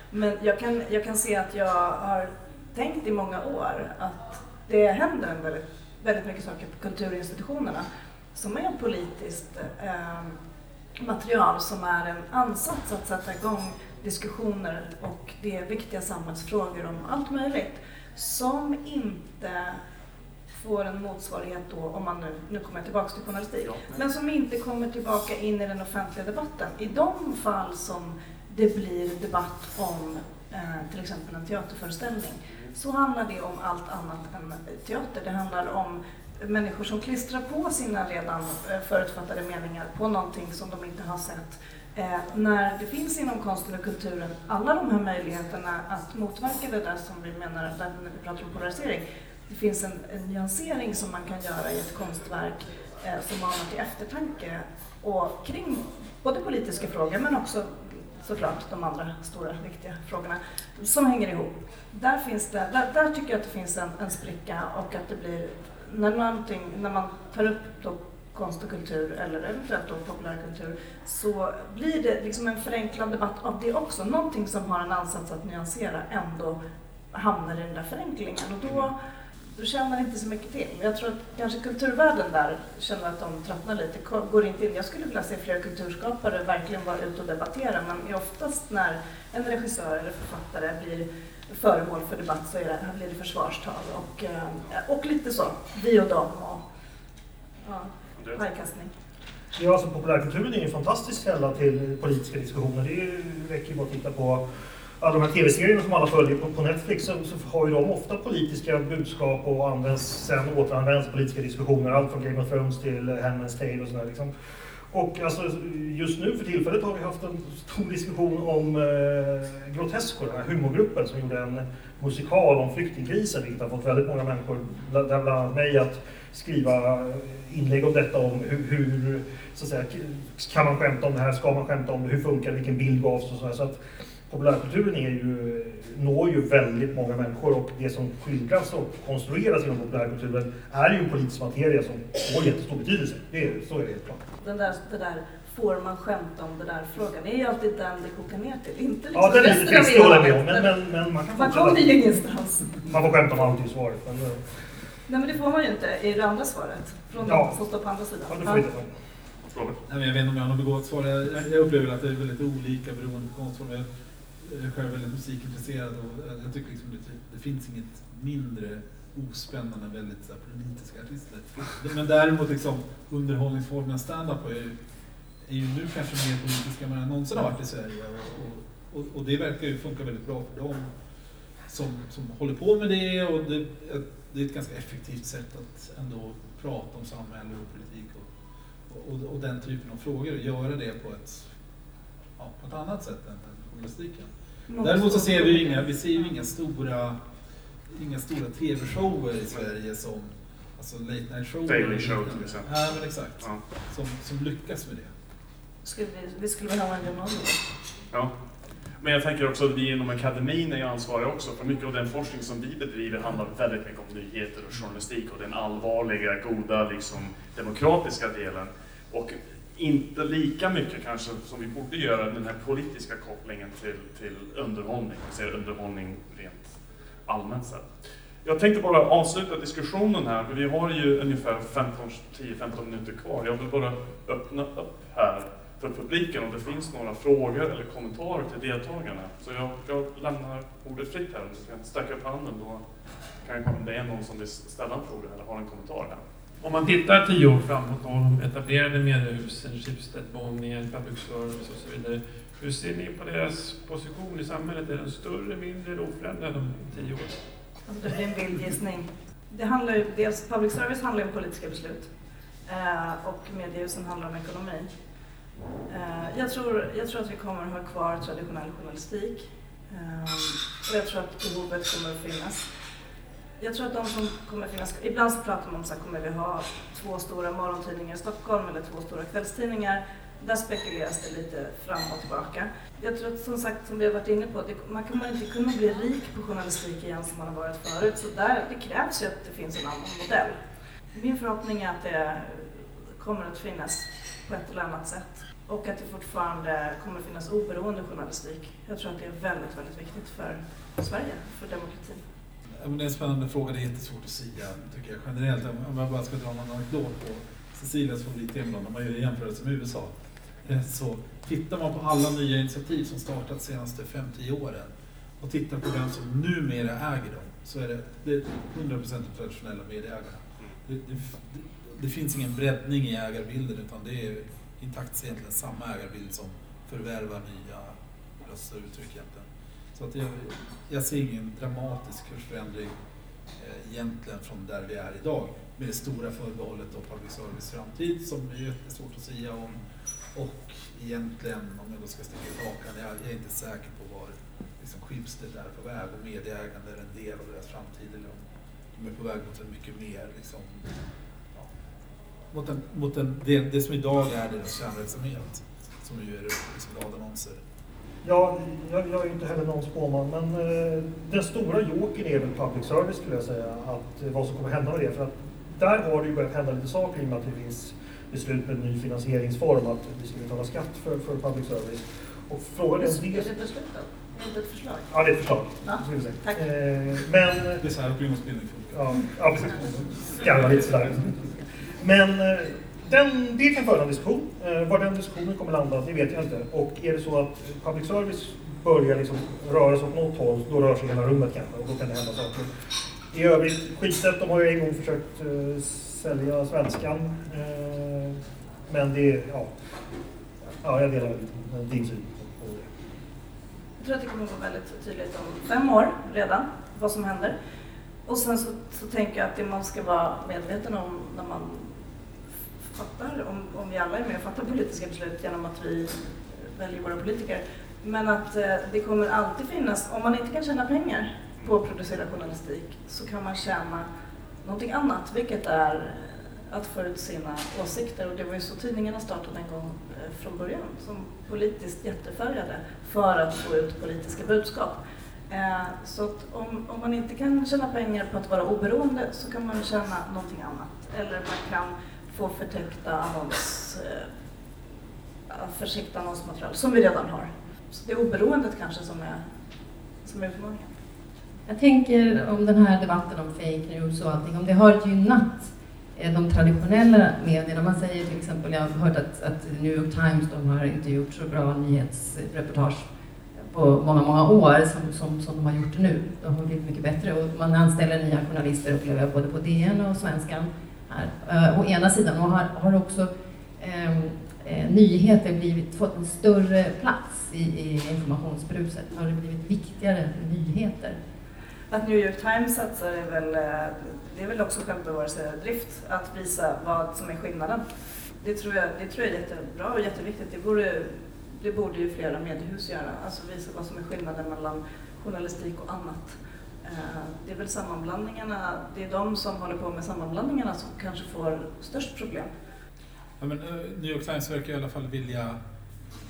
Men jag kan, jag kan se att jag har tänkt i många år att det händer väldigt, väldigt mycket saker på kulturinstitutionerna som är politiskt eh, material som är en ansats att sätta igång diskussioner och det är viktiga samhällsfrågor om allt möjligt som inte får en motsvarighet då, om man nu, nu kommer jag tillbaka till journalistik, men som inte kommer tillbaka in i den offentliga debatten. I de fall som det blir debatt om eh, till exempel en teaterföreställning så handlar det om allt annat än teater. Det handlar om människor som klistrar på sina redan eh, förutfattade meningar på någonting som de inte har sett. Eh, när det finns inom konsten och kulturen alla de här möjligheterna att motverka det där som vi menar, när vi pratar om polarisering, det finns en, en nyansering som man kan göra i ett konstverk eh, som manar till eftertanke och kring både politiska frågor men också såklart de andra stora viktiga frågorna som hänger ihop. Där, finns det, där, där tycker jag att det finns en, en spricka och att det blir, när, när man tar upp då konst och kultur eller eventuellt då populärkultur så blir det liksom en förenklad debatt av det också. Någonting som har en ansats att nyansera ändå hamnar i den där förenklingen och då, då känner inte så mycket till. Jag tror att kanske kulturvärlden där känner att de tröttnar lite, går inte in. Jag skulle vilja se fler kulturskapare verkligen vara ute och debattera men oftast när en regissör eller författare blir föremål för debatt så är det, blir det försvarstal och, eh, och lite så, vi och dem. Och, ja pajkastning? Ja, alltså populärkulturen är en fantastisk källa till politiska diskussioner. Det räcker ju bara att titta på alla de här tv-serierna som alla följer på, på Netflix så, så, har ju de ofta politiska budskap och används, sen återanvänds politiska diskussioner. Allt från Game of Thrones till Handmaid's Tale och sådär. Liksom. Och alltså, just nu för tillfället har vi haft en stor diskussion om eh, Grotesco, den här humorgruppen som gjorde en musikal om flyktingkrisen, vilket har fått väldigt många människor, bland annat mig, att skriva inlägg om detta, om hur, hur så att säga, kan man skämta om det här, ska man skämta om det, hur funkar det, vilken bild gavs och sådär. Så att populärkulturen är ju, når ju väldigt många människor och det som skildras och konstrueras inom populärkulturen är ju en politisk materia som får jättestor betydelse. Det är, så är det helt klart. Den där, det där får man skämta om det där frågan, det är ju alltid den det kokar ner till. Inte liksom ja, den är lite trist, det håller jag med om. Men, men, men man kan Man kommer ju ingenstans. Man får skämta om allt i svaret. Men, Nej men det får man ju inte i det andra svaret. Från ja. de som står på andra sidan. Ja, du får inte Nej, jag vet inte om jag har något begåvat svar. Jag, jag upplever att det är väldigt olika beroende på konstform. Jag är själv väldigt musikintresserad och jag tycker liksom det, det finns inget mindre ospännande än väldigt så här, politiska artister. Men däremot liksom underhållningsformen stand-up är, är ju nu kanske mer politiska än någonsin har varit i Sverige. Och, och, och, det verkar ju funka väldigt bra för dem som, som håller på med det. Och det, det är ett ganska effektivt sätt att ändå prata om samhälle och politik och, och, och den typen av frågor och göra det på ett, ja, på ett annat sätt än, än journalistiken. Däremot så ser vi inga, vi ser ju inga stora, inga stora tv-shower i Sverige som alltså late night show. Daily show till exempel. Ja, men exakt. Ja. Som, som lyckas med det. Skulle vi, vi skulle väl ha en Ja. Men jag tänker också att vi inom akademin är ansvariga också, för mycket av den forskning som vi bedriver handlar väldigt mycket om nyheter och journalistik och den allvarliga, goda, liksom, demokratiska delen. Och inte lika mycket kanske som vi borde göra den här politiska kopplingen till, till underhållning, vi ser underhållning rent allmänt sett. Jag tänkte bara avsluta diskussionen här, för vi har ju ungefär 10-15 minuter kvar. Jag vill bara öppna upp här för publiken om det finns några frågor eller kommentarer till deltagarna. Så jag, jag lämnar ordet fritt här. Om du kan sträcka upp handen då kan om det är någon som vill ställa en fråga eller har en kommentar här. Om man tittar tio år framåt och de etablerade mediehusen, Schibsted, Bonnier, public service och så vidare. Hur ser ni på deras position i samhället? Är den större, mindre eller oförändrad om tio år? Alltså det blir en vild gissning. Det handlar ju, dels, public service handlar om politiska beslut eh, och mediehusen handlar om ekonomi. Eh, jag, tror, jag tror att vi kommer att ha kvar traditionell journalistik eh, och jag tror att behovet kommer att finnas. Jag tror att de som kommer att finnas, ibland så pratar man om så här, kommer vi ha två stora morgontidningar i Stockholm eller två stora kvällstidningar? Där spekuleras det lite fram och tillbaka. Jag tror att som sagt, som vi har varit inne på, det, man kommer inte kunna bli rik på journalistik igen som man har varit förut. Så där, det krävs ju att det finns en annan modell. Min förhoppning är att det kommer att finnas på ett eller annat sätt och att det fortfarande kommer att finnas oberoende journalistik. Jag tror att det är väldigt, väldigt viktigt för Sverige, för demokratin. Det är en spännande fråga, det är jättesvårt att säga tycker jag generellt. Om jag bara ska dra någon anekdot på Cecilias favorittema, om man gör jämförelse med USA. Eh, så tittar man på alla nya initiativ som startat de senaste 5-10 åren och tittar på vem som numera äger dem så är det, det är 100% de traditionella medieägarna. Det, det, det, finns ingen breddning i ägarbilden utan det är intakt egentligen samma ägarbild som förvärvar nya röster och uttryck egentligen. Så att jag, jag ser ingen dramatisk kursförändring eh, egentligen från där vi är idag med det stora förbehållet av public service framtid som är jättesvårt att säga om. Och egentligen, om jag då ska sticka ut hakan, jag, jag är inte säker på var liksom, Schibsted är på väg och medieägande är en del av deras framtid eller om de är på väg mot en mycket mer liksom, mot, en, mot en, det, det som idag är deras kärnverksamhet, som ju är liksom radannonser. Ja, jag, jag är inte heller någon spåman, men eh, den stora joken är väl public service skulle jag säga, att, eh, vad som kommer hända med det. För att där har det ju börjat hända lite saker i och med att det finns beslut med en ny finansieringsform, att vi ska betala skatt för, för public service. Och frågan är Är det det... ett beslut då? Inte ett förslag? Ja, det är ett förslag. Ja, tack. Eh, men Det är så här opinionsbildning funkar. Ja, ja precis. Skalla lite sådär. Men eh, den, det kan föra en diskussion. Eh, Var den diskussionen kommer landa, det vet jag inte. Och är det så att public service börjar liksom röra sig åt något håll, då rör sig hela rummet kanske och då kan det hända saker. I övrigt, skitset, de har ju en gång försökt eh, sälja svenskan. Eh, men det, ja. Ja, jag delar din syn på det. Jag tror att det kommer att vara väldigt tydligt om fem år redan, vad som händer. Och sen så, så tänker jag att det man ska vara medveten om när man fattar, om, om vi alla är med och fattar politiska beslut genom att vi eh, väljer våra politiker. Men att eh, det kommer alltid finnas, om man inte kan tjäna pengar på att producera journalistik så kan man tjäna någonting annat, vilket är att få ut sina åsikter. Och det var ju så tidningarna startade en gång eh, från början, som politiskt jättefärgade för att få ut politiska budskap. Eh, Så att om, om man inte kan tjäna pengar på att vara oberoende så kan man tjäna någonting annat. Eller man kan få förtäckta annons, eh, annonsmaterial, som vi redan har. Så det är oberoendet kanske som är, som är utmaningen. Jag tänker om den här debatten om fake news och allting, om det har gynnat eh, de traditionella medierna. Man säger till exempel, jag har hört att, att New York Times, de har inte gjort så bra nyhetsreportage på många, många år som, som, som de har gjort nu. De har blivit mycket bättre och man anställer nya journalister upplever jag både på DN och Svenskan här. Eh, å ena sidan och har, har också ehm, eh, nyheter blivit, fått en större plats i, i informationsbruset? Har det blivit viktigare nyheter? Att New York Times satsar är väl, eh, det är väl också självbevarelsedrift att visa vad som är skillnaden. Det tror jag, det tror jag är jättebra och jätteviktigt. Det borde, det borde ju flera mediehus göra, alltså visa vad som är skillnaden mellan journalistik och annat. Eh, Det är väl sammanblandningarna, det är de som håller på med sammanblandningarna som kanske får störst problem. Ja, men, eh, New York Times verkar i alla fall vilja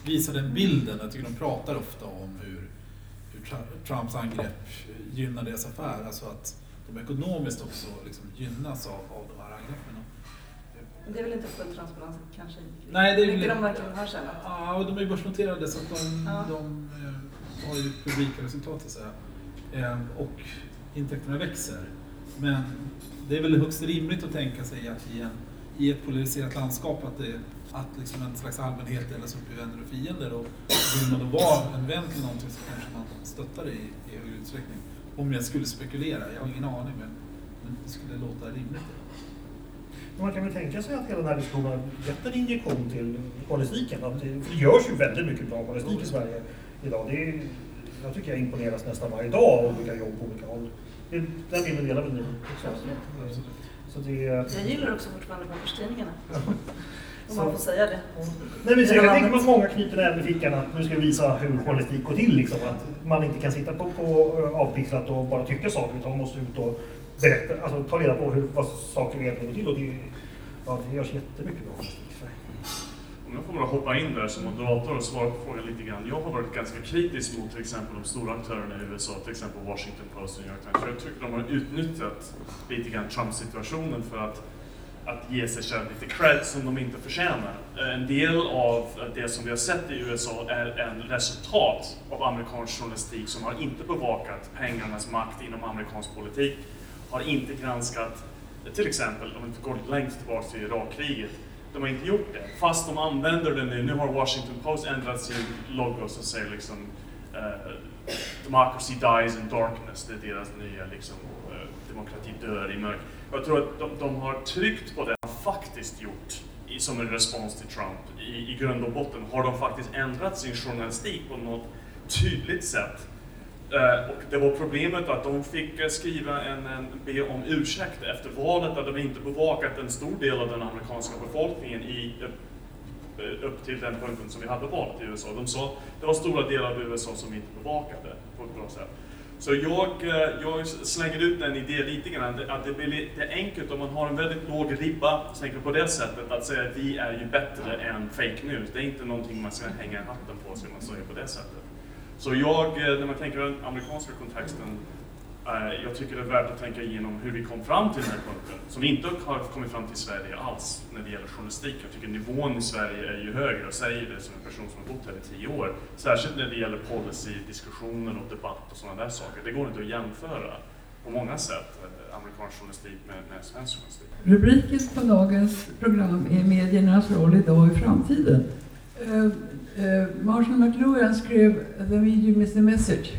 visa den bilden. Jag tycker de pratar ofta om hur, hur Trumps angrepp gynnar deras affär. Alltså att de ekonomiskt också liksom gynnas av, av de här angreppen. Men det är väl inte full transparens kanske? Nej, det är väl- de verkligen har tjänat. Ja, och de är börsnoterade så att de, Ja. de eh, har ju publika resultat så att säga. Ehm, och intäkterna växer. Men det är väl högst rimligt att tänka sig att i, en, i ett polariserat landskap att, det, att liksom en slags allmänhet delas upp i vänner och fiender. Och vill man då vara en vän till någonting så kanske man stöttar det i, i högre utsträckning. Om jag skulle spekulera, jag har ingen aning men, men det skulle låta rimligt. Man kan väl tänka sig att hela den här diskussionen har gett en injektion till journalistiken. Det, det görs ju väldigt mycket bra journalistik i Sverige idag. Det är, jag tycker jag imponeras nästan varje dag av olika jobb på olika håll. Det, den bilden delar väl ni också? Absolut. Så det, Jag gillar också fortfarande papperstidningarna. Om man får säga det. Nej, men så jag kan tänka mig att många knyter näven i fickan att nu ska vi visa hur journalistik går till. Liksom. Att man inte kan sitta på, på eh, avpixlat och bara tycka saker utan man måste ut och berätta, alltså, ta reda på hur, vad saker egentligen går till. Och det, ja, det görs jättemycket bra journalistik. Om jag får bara hoppa in där som moderator och svara på frågan lite grann. Jag har varit ganska kritisk mot till exempel de stora aktörerna i USA, till exempel Washington Post och New York Times. För jag tycker de har utnyttjat lite grann Trump-situationen för att, att ge sig själv lite cred som de inte förtjänar. En del av det som vi har sett i USA är en resultat av amerikansk journalistik som har inte bevakat pengarnas makt inom amerikansk politik, har inte granskat till exempel, om vi går längst tillbaka till Irakkriget, de har inte gjort det, fast de använder det nu. Nu har Washington Post ändrat sin logo som säger liksom uh, Democracy dies in darkness, det är deras nya liksom, uh, demokrati dör i mörk”. Jag tror att de, de har tryckt på det de faktiskt gjort i, som en respons till Trump. I, I grund och botten har de faktiskt ändrat sin journalistik på något tydligt sätt. Eh, och det var problemet att de fick eh, skriva en, en be om ursäkt efter valet, att de inte bevakat en stor del av den amerikanska befolkningen i, upp eh, till den punkten som vi hade valet i USA. De sa det var stora delar av USA som inte bevakade på ett bra sätt. Så jag, jag slänger ut den idén lite grann, att det blir lite enkelt om man har en väldigt låg ribba, tänker på det sättet, att säga att vi är ju bättre än fake news. Det är inte någonting man ska hänga hatten på, om man säger på det sättet. Så jag, eh, när man tänker den amerikanska kontexten, eh, jag tycker det är värt att tänka igenom hur vi kom fram till den här punkten, som vi inte har kommit fram till i Sverige alls när det gäller journalistik. Jag tycker nivån i Sverige är ju högre, och säger det som en person som har bott här i tio år. Särskilt när det gäller policydiskussioner och debatt och sådana där saker. Det går inte att jämföra på många sätt, eh, amerikansk journalistik med, med svensk journalistik. Rubriken på dagens program är Mediernas roll idag och i framtiden. Uh, Marshall McLuhan skrev The medium is the message,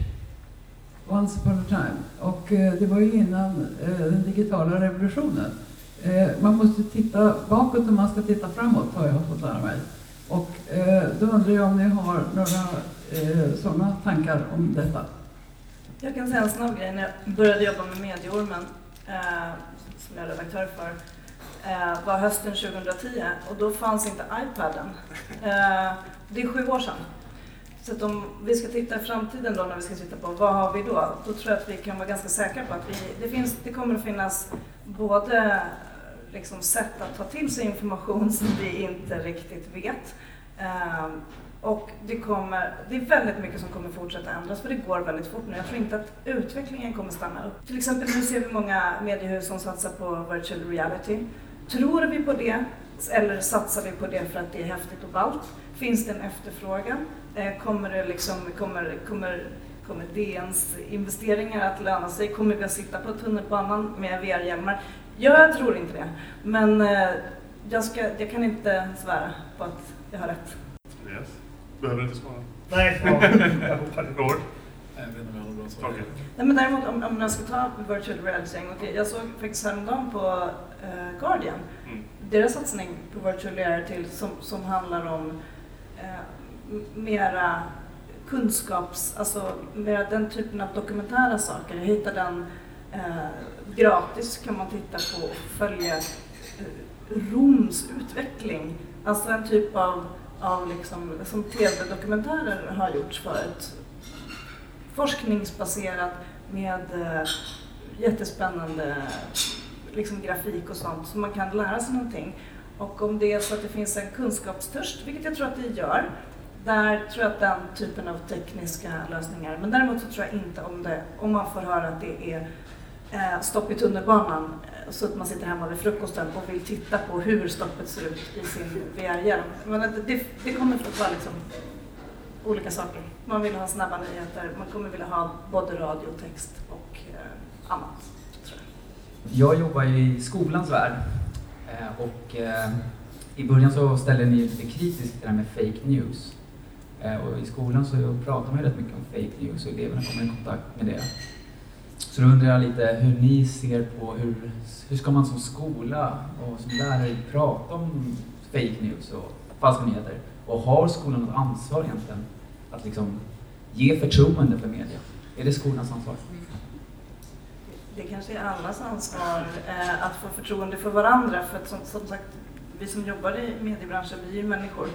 Once upon a time. Och uh, det var ju innan eh, den digitala revolutionen. man måste titta bakåt och man ska titta framåt, har jag fått lära mig. Och då undrar jag om ni har några sådana tankar om detta? Jag kan säga en snabb grej. När jag började jobba med Medieormen, som jag är redaktör för, var hösten 2010 och då fanns inte iPaden. Det är sju år sedan. Så att om vi ska titta i framtiden då när vi ska titta på vad har vi då? Då tror jag att vi kan vara ganska säkra på att vi, det, finns, det kommer att finnas både liksom sätt att ta till sig information som vi inte riktigt vet. Eh, och det, kommer, det är väldigt mycket som kommer fortsätta ändras för det går väldigt fort nu. Jag tror inte att utvecklingen kommer stanna upp. Till exempel nu ser vi många mediehus som satsar på virtual reality. Tror vi på det eller satsar vi på det för att det är häftigt och ballt? Finns det en efterfrågan? Eh, kommer, det liksom, kommer, kommer, kommer DNs investeringar att löna sig? Kommer vi att sitta på tunnelbanan med VR-hjälmar? Jag tror inte det. Men eh, jag, ska, jag kan inte svära på att jag har rätt. Yes. Behöver inte svara. Nej, ja, jag hoppar Robert? Jag vet inte om jag har något bra svar. Okay. Nej, men däremot om, om jag ska ta virtual reality en gång till. Jag såg faktiskt häromdagen på uh, Guardian, mm. deras satsning på virtual reality som, som handlar om Eh, mera kunskaps, alltså mera den typen av dokumentära saker. Jag hittar den eh, gratis kan man titta på och följa eh, Roms utveckling. Alltså en typ av av liksom, som tv-dokumentärer har gjorts förut. Forskningsbaserat med eh, jättespännande liksom, grafik och sånt så man kan lära sig någonting. Och om det är så att det finns en kunskapstörst, vilket jag tror att det gör, där tror jag att den typen av tekniska lösningar, men däremot så tror jag inte om det, om man får höra att det är eh, stopp i tunnelbanan eh, så att man sitter hemma vid frukosten och vill titta på hur stoppet ser ut i sin VR-hjälm. Men det, det kommer att vara liksom olika saker. Man vill ha snabba nyheter, man kommer vilja ha både radio, text och eh, annat. Tror jag. jag jobbar i skolans värld Eh, och eh, i början så ställde ni lite kritiskt till det här med fake news. Eh, och i skolan så pratar man ju rätt mycket om fake news och eleverna kommer i kontakt med det. Så då undrar jag lite hur ni ser på hur, hur ska man som skola och som lärare prata om fake news och falska nyheter? Och har skolan något ansvar egentligen att liksom ge förtroende för media? Är det skolans ansvar? Det kanske är allas ansvar eh, att få förtroende för varandra. För att som, som, sagt, vi som jobbar i mediebranschen, vi är ju människor.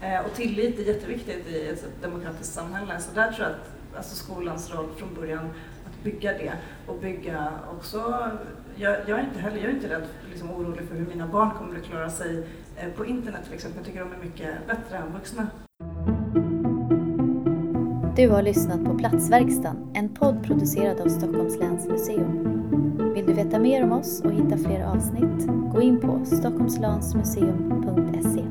Eh, och tillit är jätteviktigt i ett demokratiskt samhälle. Så där tror jag att alltså, skolans roll från början att bygga det och bygga också jag, jag, är inte heller jag är inte rädd, liksom orolig för hur mina barn kommer att klara sig eh, på internet till exempel. Jag tycker de är mycket bättre än vuxna. Du har lyssnat på Platsverkstan, en podd producerad av Stockholms läns museum. Vill du veta mer om oss och hitta fler avsnitt? Gå in på stockholmslansmuseum.se